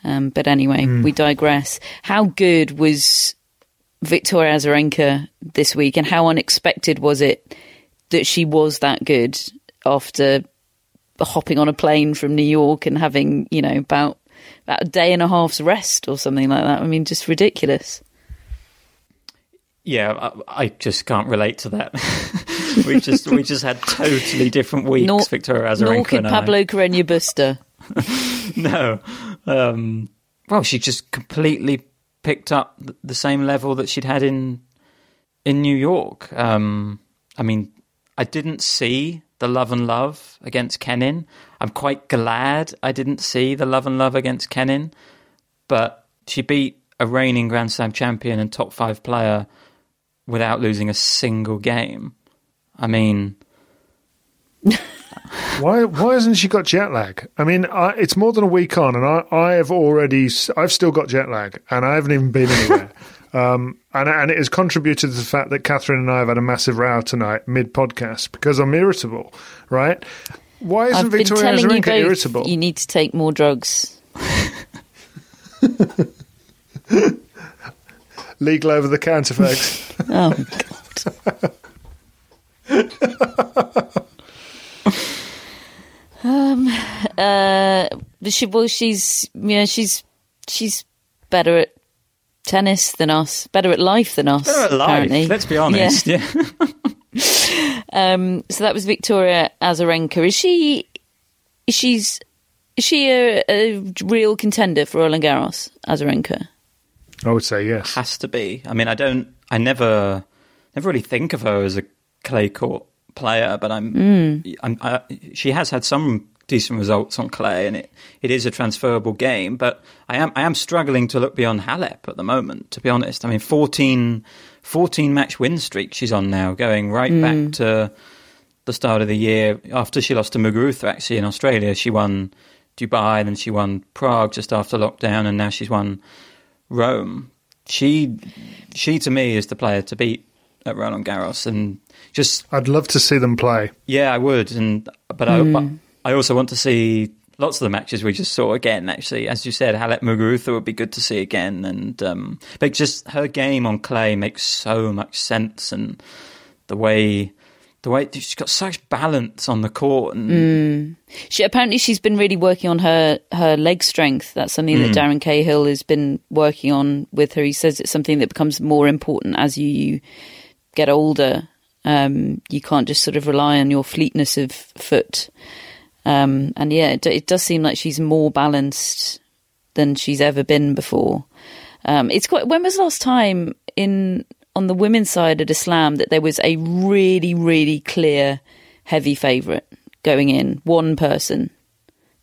Um, but anyway, we digress. How good was Victoria Azarenka this week, and how unexpected was it that she was that good after hopping on a plane from New York and having you know about about a day and a half's rest or something like that? I mean, just ridiculous. Yeah, I, I just can't relate to that. (laughs) we just we just had totally different weeks, Nor- Victoria Nor Azarenka could and. Pablo Carreño Busta. (laughs) no. Um, well, she just completely picked up the same level that she'd had in in New York. Um, I mean, I didn't see the love and love against Kenin. I'm quite glad I didn't see the love and love against Kenin, but she beat a reigning Grand Slam champion and top five player without losing a single game. I mean, (laughs) Why why hasn't she got jet lag? I mean, I, it's more than a week on, and I, I have already I've still got jet lag, and I haven't even been anywhere. (laughs) um, and and it has contributed to the fact that Catherine and I have had a massive row tonight mid podcast because I'm irritable. Right? Why isn't I've been Victoria telling you Azarenka irritable? you need to take more drugs. (laughs) Legal over the counter, folks. (laughs) Oh God. (laughs) um. Uh. She. Well, she's. You know. She's. She's better at tennis than us. Better at life than us. Better at life, Apparently. let's be honest. Yeah. (laughs) Um. So that was Victoria Azarenka. Is she? Is she's. Is she a, a real contender for Roland Garros, Azarenka? I would say yes. has to be. I mean, I don't. I never, never really think of her as a clay court player, but I'm. Mm. I'm I, she has had some decent results on clay, and it, it is a transferable game. But I am I am struggling to look beyond Halep at the moment. To be honest, I mean, 14, 14 match win streak she's on now, going right back mm. to the start of the year after she lost to Muguruza. Actually, in Australia, she won Dubai, then she won Prague just after lockdown, and now she's won Rome. She, she to me is the player to beat at Roland Garros, and just I'd love to see them play. yeah, I would, and but I, but I also want to see lots of the matches we just saw again. Actually, as you said, Halep Muguruza would be good to see again, and um, but just her game on clay makes so much sense, and the way the way she's got such balance on the court. And, Mm. She apparently she's been really working on her her leg strength. That's something that Mm. Darren Cahill has been working on with her. He says it's something that becomes more important as you get older. Um, you can't just sort of rely on your fleetness of foot. Um, and yeah, it, it does seem like she's more balanced than she's ever been before. Um, it's quite. When was the last time in on the women's side at Islam that there was a really, really clear heavy favourite going in? One person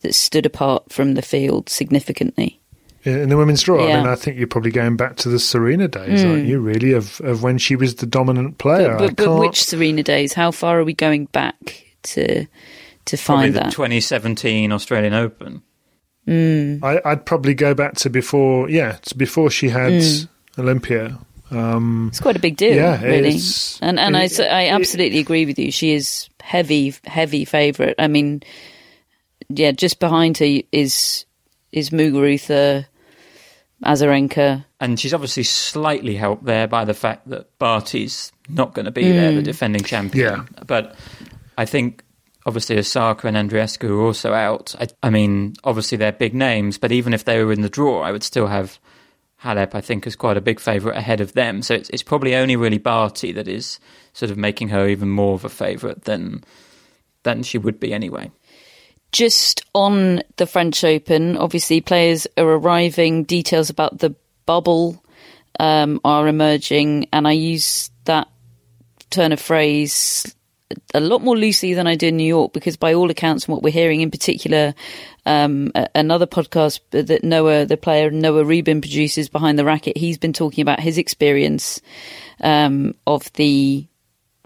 that stood apart from the field significantly. In the women's draw, I mean, I think you're probably going back to the Serena days, Mm. aren't you? Really, of of when she was the dominant player. But, but, but which Serena days? How far are we going back to to find the that? 2017 Australian Open. Mm. I, I'd probably go back to before, yeah, to before she had Mm. Olympia. Um, It's quite a big deal, Yeah, really. it's- And and I it- s I I absolutely agree with you. She is heavy, heavy favourite. I mean, yeah, just behind her is is Muguruza, Azarenka. And she's obviously slightly helped there by the fact that Barty's not going to be there, the Mm. defending champion. Yeah. But I think obviously Osaka and Andreescu are also out. I, I mean, obviously they're big names, but even if they were in the draw, I would still have Halep, I think, is quite a big favourite ahead of them. So it's, it's probably only really Barty that is sort of making her even more of a favourite than than she would be anyway. Just on the French Open, obviously players are arriving. Details about the bubble um, are emerging, and I use that turn of phrase a lot more loosely than I do in New York because, by all accounts, and what we're hearing in particular, um, another podcast that Noah, the player Noah Rubin produces behind the racket, he's been talking about his experience um, of the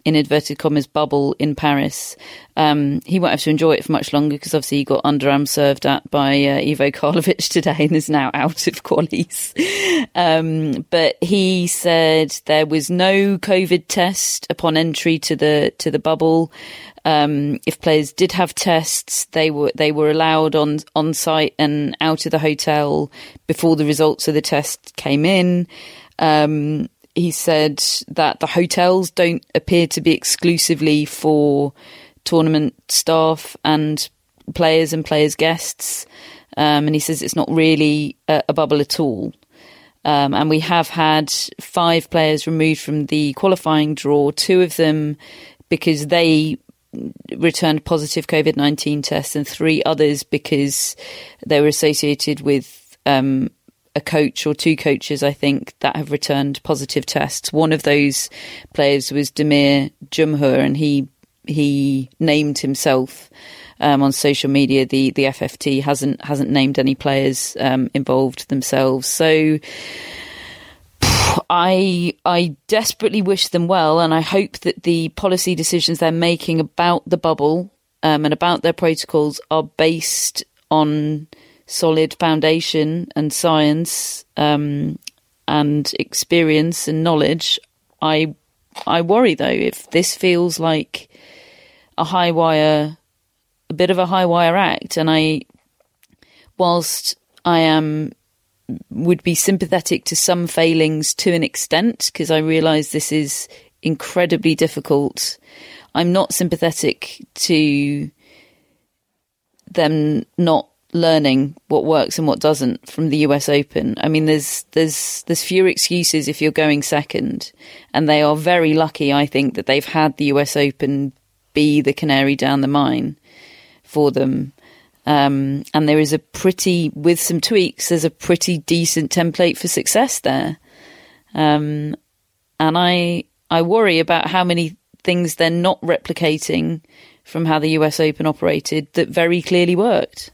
in inverted commas bubble in Paris. Um, he won't have to enjoy it for much longer because obviously he got underarm served at by uh, Ivo Karlovic (laughs) today and is now out of qualies. Um, but he said there was no COVID test upon entry to the to the bubble. Um, if players did have tests, they were they were allowed on on site and out of the hotel before the results of the test came in. Um, he said that the hotels don't appear to be exclusively for tournament staff and players and players' guests. Um, and he says it's not really a, a bubble at all. Um, and we have had five players removed from the qualifying draw, two of them because they returned positive COVID 19 tests, and three others because they were associated with um, a coach or two coaches, I think, that have returned positive tests. One of those players was Damir Dzumhur, and he he named himself um, on social media. The the FFT hasn't hasn't named any players um, involved themselves. So I I desperately wish them well, and I hope that the policy decisions they're making about the bubble um, and about their protocols are based on solid foundation and science um, and experience and knowledge. I I worry though if this feels like a high wire, a bit of a high wire act, and I, whilst I am would be sympathetic to some failings to an extent because I realise this is incredibly difficult. I'm not sympathetic to them not learning what works and what doesn't from the US Open. I mean, there's there's there's fewer excuses if you're going second, and they are very lucky, I think, that they've had the US Open be the canary down the mine for them. Um, and there is a pretty, with some tweaks, there's a pretty decent template for success there. Um, and I I worry about how many things they're not replicating from how the US Open operated that very clearly worked.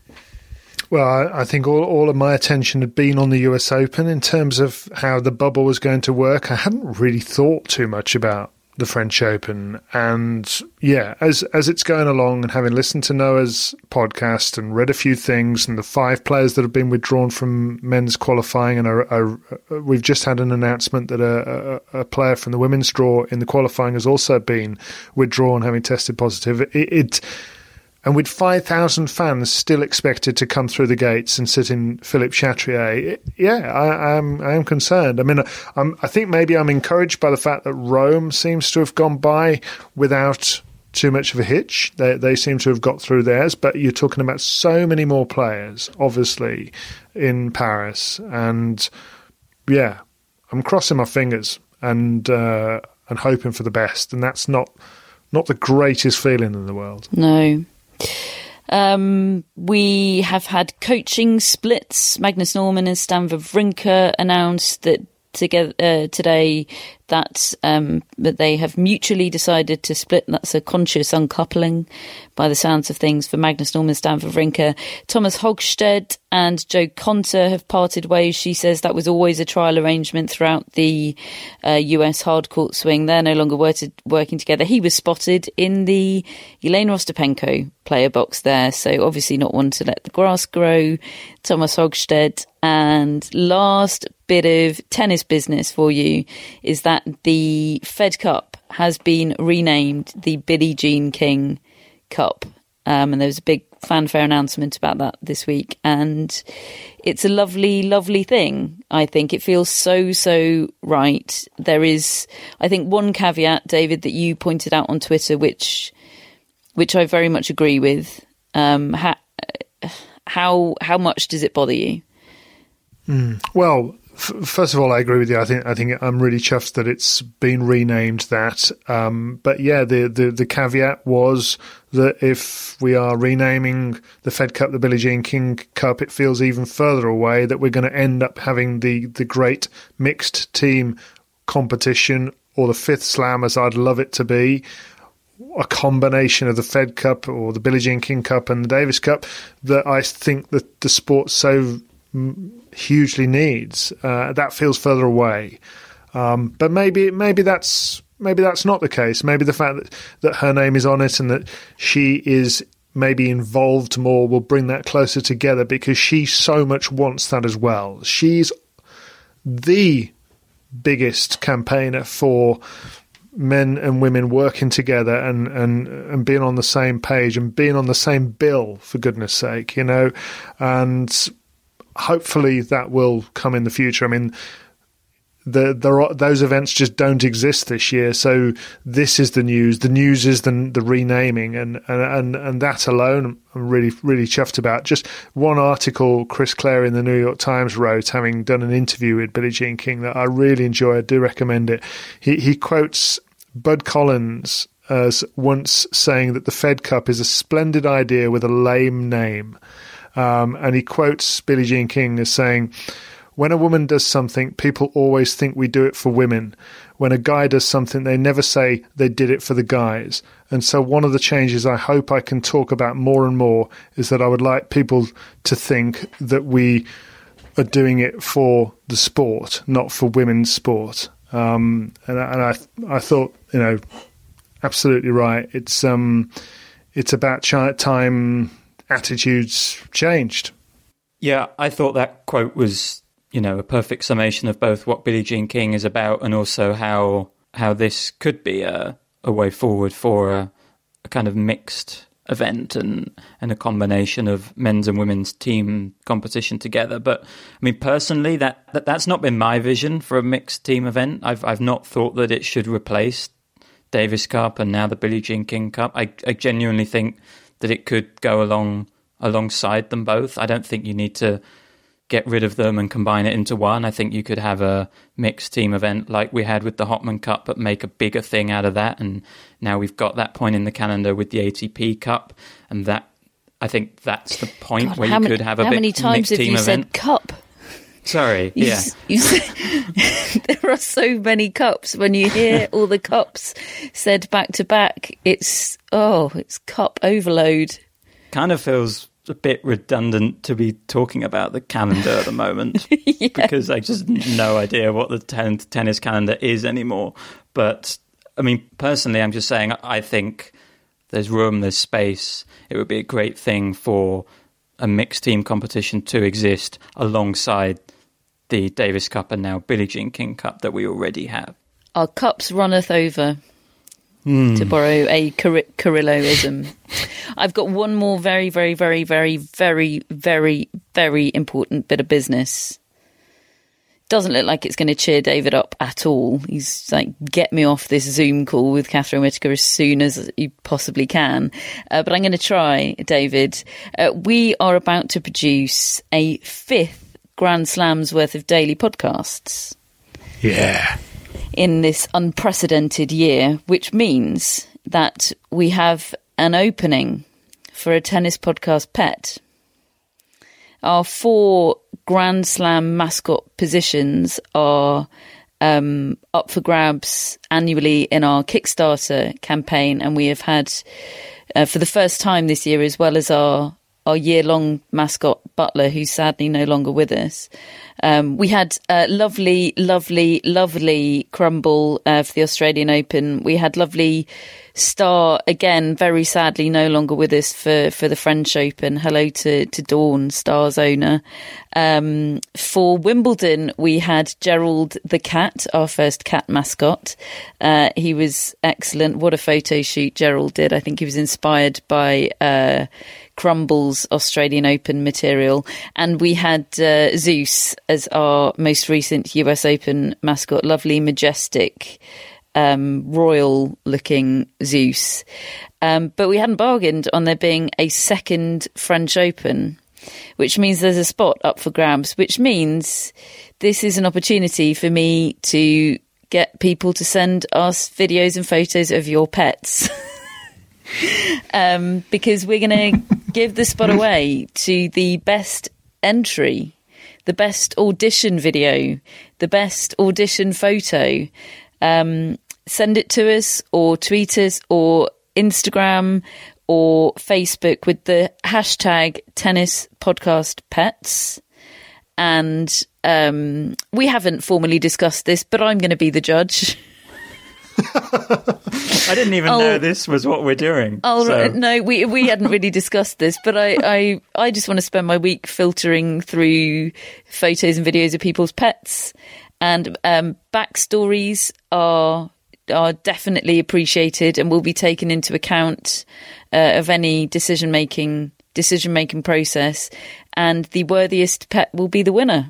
Well, I, I think all, all of my attention had been on the US Open in terms of how the bubble was going to work. I hadn't really thought too much about the French Open. And yeah, as as it's going along and having listened to Noah's podcast and read a few things and the five players that have been withdrawn from men's qualifying and are, are, we've just had an announcement that a, a, a player from the women's draw in the qualifying has also been withdrawn having tested positive. It, it and with 5,000 fans still expected to come through the gates and sit in Philippe Chatrier, it- yeah, I, I'm I am concerned. I mean, I'm, I think maybe I'm encouraged by the fact that Rome seems to have gone by without too much of a hitch. They, they seem to have got through theirs, but you're talking about so many more players, obviously, in Paris. And yeah, I'm crossing my fingers and uh, and hoping for the best. And that's not not the greatest feeling in the world. No. Um, we have had coaching splits. Magnus Norman and Stan Wawrinka announced that together uh, today that um, that they have mutually decided to split. That's a conscious uncoupling, by the sounds of things, for Magnus Norman, Stan Wawrinka. Thomas Högstedt and Jo Konta have parted ways. She says that was always a trial arrangement throughout the uh, US hard court swing. They're no longer working together. He was spotted in the Jelena Ostapenko player box there, so obviously not one to let the grass grow. Thomas Högstedt. And last bit of tennis business for you is that that the Fed Cup has been renamed the Billie Jean King Cup. Um, and there was a big fanfare announcement about that this week. And it's a lovely, lovely thing. I think it feels so, so right. There is, I think, one caveat, David, that you pointed out on Twitter, which, which I very much agree with. Um, how, how, how much does it bother you? Mm. Well, first of all, I agree with you. I think I think I'm really chuffed that it's been renamed that. Um, but yeah, the, the the caveat was that if we are renaming the Fed Cup the Billie Jean King Cup, it feels even further away that we're going to end up having the the great mixed team competition or the fifth slam, as I'd love it to be. A combination of the Fed Cup or the Billie Jean King Cup and the Davis Cup that I think that the sport so hugely needs. Uh, that feels further away. Um, but maybe maybe that's maybe that's not the case. Maybe the fact that, that her name is on it and that she is maybe involved more will bring that closer together because she so much wants that as well. She's the biggest campaigner for men and women working together and, and, and being on the same page and being on the same bill, for goodness sake, you know. And hopefully that will come in the future. I mean, the, there are, those events just don't exist this year. So this is the news. The news is the, the renaming, and, and and that alone, I'm really really chuffed about. Just one article Chris Clarey in the New York Times wrote, having done an interview with Billie Jean King, that I really enjoy. I do recommend it. He he quotes Bud Collins as once saying that the Fed Cup is a splendid idea with a lame name. Um, and he quotes Billie Jean King as saying, When a woman does something, people always think we do it for women. When a guy does something, they never say they did it for the guys. And so, one of the changes I hope I can talk about more and more is that I would like people to think that we are doing it for the sport, not for women's sport. Um, and, and I, I thought, you know, absolutely right. It's um, it's about time attitudes changed. Yeah, I thought that quote was, you know, a perfect summation of both what Billie Jean King is about and also how how this could be a, a way forward for a, a kind of mixed event and and a combination of men's and women's team competition together. But I mean, personally, that, that that's not been my vision for a mixed team event. I've I've not thought that it should replace Davis Cup and now the Billie Jean King Cup. I I genuinely think that it could go along alongside them both. I don't think you need to get rid of them and combine it into one. I think you could have a mixed team event like we had with the Hopman Cup, but make a bigger thing out of that. And now we've got that point in the calendar with the ATP Cup, and that I think that's the point God, where you many, could have a how bit many times have you event. said cup? Sorry, you, yeah. You (laughs) there are so many cups. When you hear (laughs) all the cups said back to back, it's oh, it's cup overload. Kind of feels a bit redundant to be talking about the calendar at the moment (laughs) yeah. because I just no idea what the ten- tennis calendar is anymore. But I mean, personally, I'm just saying I think there's room, there's space. It would be a great thing for a mixed team competition to exist alongside the Davis Cup and now Billie Jean King Cup that we already have. Our cups runneth over. Mm. To borrow a Car- Carilloism, I've got one more very, very, very, very, very, very, very important bit of business. doesn't look like it's going to cheer David up at all. He's like, get me off this Zoom call with Catherine Whitaker as soon as you possibly can. Uh, but I'm going to try, David. Uh, we are about to produce a fifth Grand Slam's worth of daily podcasts. Yeah. In this unprecedented year, which means that we have an opening for a tennis podcast pet. Our four Grand Slam mascot positions are um, up for grabs annually in our Kickstarter campaign, and we have had, uh, for the first time this year, as well as our our year long mascot Butler, who's sadly no longer with us. Um, we had a lovely, lovely, lovely crumble uh, for the Australian Open. We had lovely Star again, very sadly no longer with us for, for the French Open. Hello to, to Dawn, Star's owner. Um, for Wimbledon, we had Gerald the cat, our first cat mascot. Uh, he was excellent. What a photo shoot Gerald did. I think he was inspired by, uh, Crumble's Australian Open material. And we had uh, Zeus as our most recent US Open mascot, lovely, majestic, um, royal looking Zeus. Um, but we hadn't bargained on there being a second French Open. Which means there's a spot up for grabs, which means this is an opportunity for me to get people to send us videos and photos of your pets. (laughs) um, because we're going (laughs) to give the spot away to the best entry, the best audition video, the best audition photo. Um, send it to us or tweet us or Instagram or Facebook with the hashtag tennis podcast pets. And um, we haven't formally discussed this, but I'm going to be the judge. (laughs) I didn't even I'll- know this was what we're doing. Oh so- no, we we hadn't really discussed this, but I, I I just want to spend my week filtering through photos and videos of people's pets, and um, backstories are are definitely appreciated and will be taken into account uh, of any decision making decision making process, and the worthiest pet will be the winner.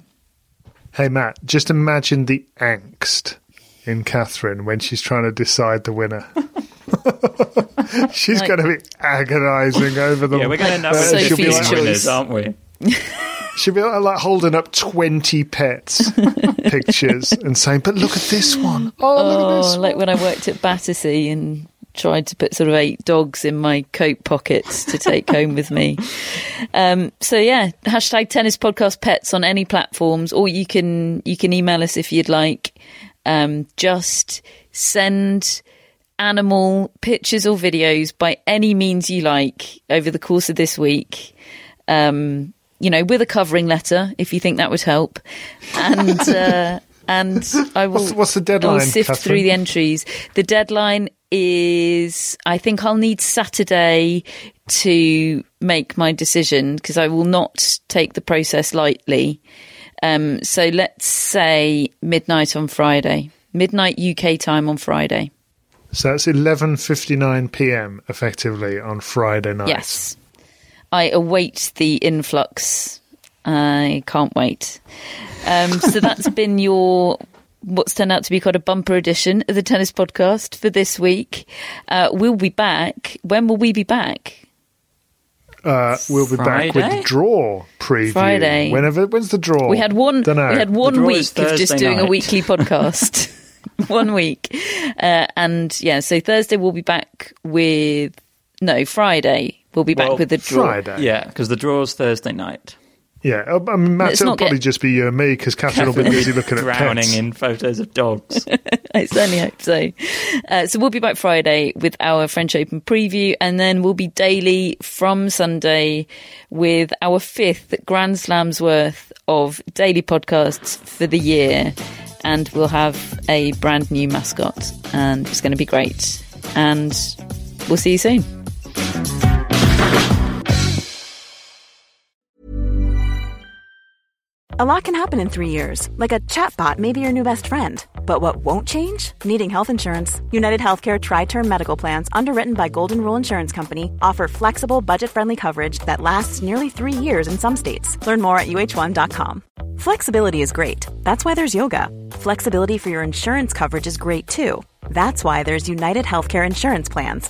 Hey, Matt, just imagine the angst in Catherine when she's trying to decide the winner. (laughs) she's Like- going to be agonising over them. Yeah, we're going to end up Uh, Sophie's she'll be like, choice. winners, aren't we? (laughs) she'll be like, like holding up 20 pets (laughs) pictures and saying, but look at this one. Oh, look at Oh, this like when I worked at Battersea and tried to put sort of eight dogs in my coat pockets to take home with me. Um, so yeah, hashtag tennis podcast pets on any platforms, or you can you can email us if you'd like. Um, just send animal pictures or videos by any means you like over the course of this week. Um, you know, with a covering letter if you think that would help, and (laughs) uh, and I will. What's- what's the I'll sift Catherine? through the entries. The deadline is, I think I'll need Saturday to make my decision because I will not take the process lightly. Um, so let's say midnight on Friday, midnight UK time on Friday. So it's 11.59 p.m. effectively on Friday night. Yes. I await the influx. I can't wait. Um, so that's (laughs) been your what's turned out to be quite a bumper edition of the tennis podcast for this week. Uh, we'll be back. When will we be back? Uh, we'll be back with the draw preview. Friday. Whenever, when's the draw? We had one. Dunno. We had one week of just Thursday doing a weekly podcast. (laughs) (laughs) one week, uh, and yeah. So Thursday we'll be back with no Friday. We'll be back Well, with the draw. Friday. Yeah, because the draw's Thursday night. Yeah, uh, I mean, Matt, Let's it'll not get- probably just be you and me because Catherine will be busy looking at (laughs) Drowning pets. in photos of dogs. (laughs) I certainly hope so. Uh, so we'll be back Friday with our French Open preview, and then we'll be daily from Sunday with our fifth Grand Slams worth of daily podcasts for the year. And we'll have a brand new mascot, and it's going to be great. And we'll see you soon. A lot can happen in three years, like a chatbot may be your new best friend. But what won't change? Needing health insurance. United Healthcare Tri Term Medical Plans, underwritten by Golden Rule Insurance Company, offer flexible, budget friendly coverage that lasts nearly three years in some states. Learn more at uhone.com. Flexibility is great. That's why there's yoga. Flexibility for your insurance coverage is great too. That's why there's United Healthcare Insurance Plans.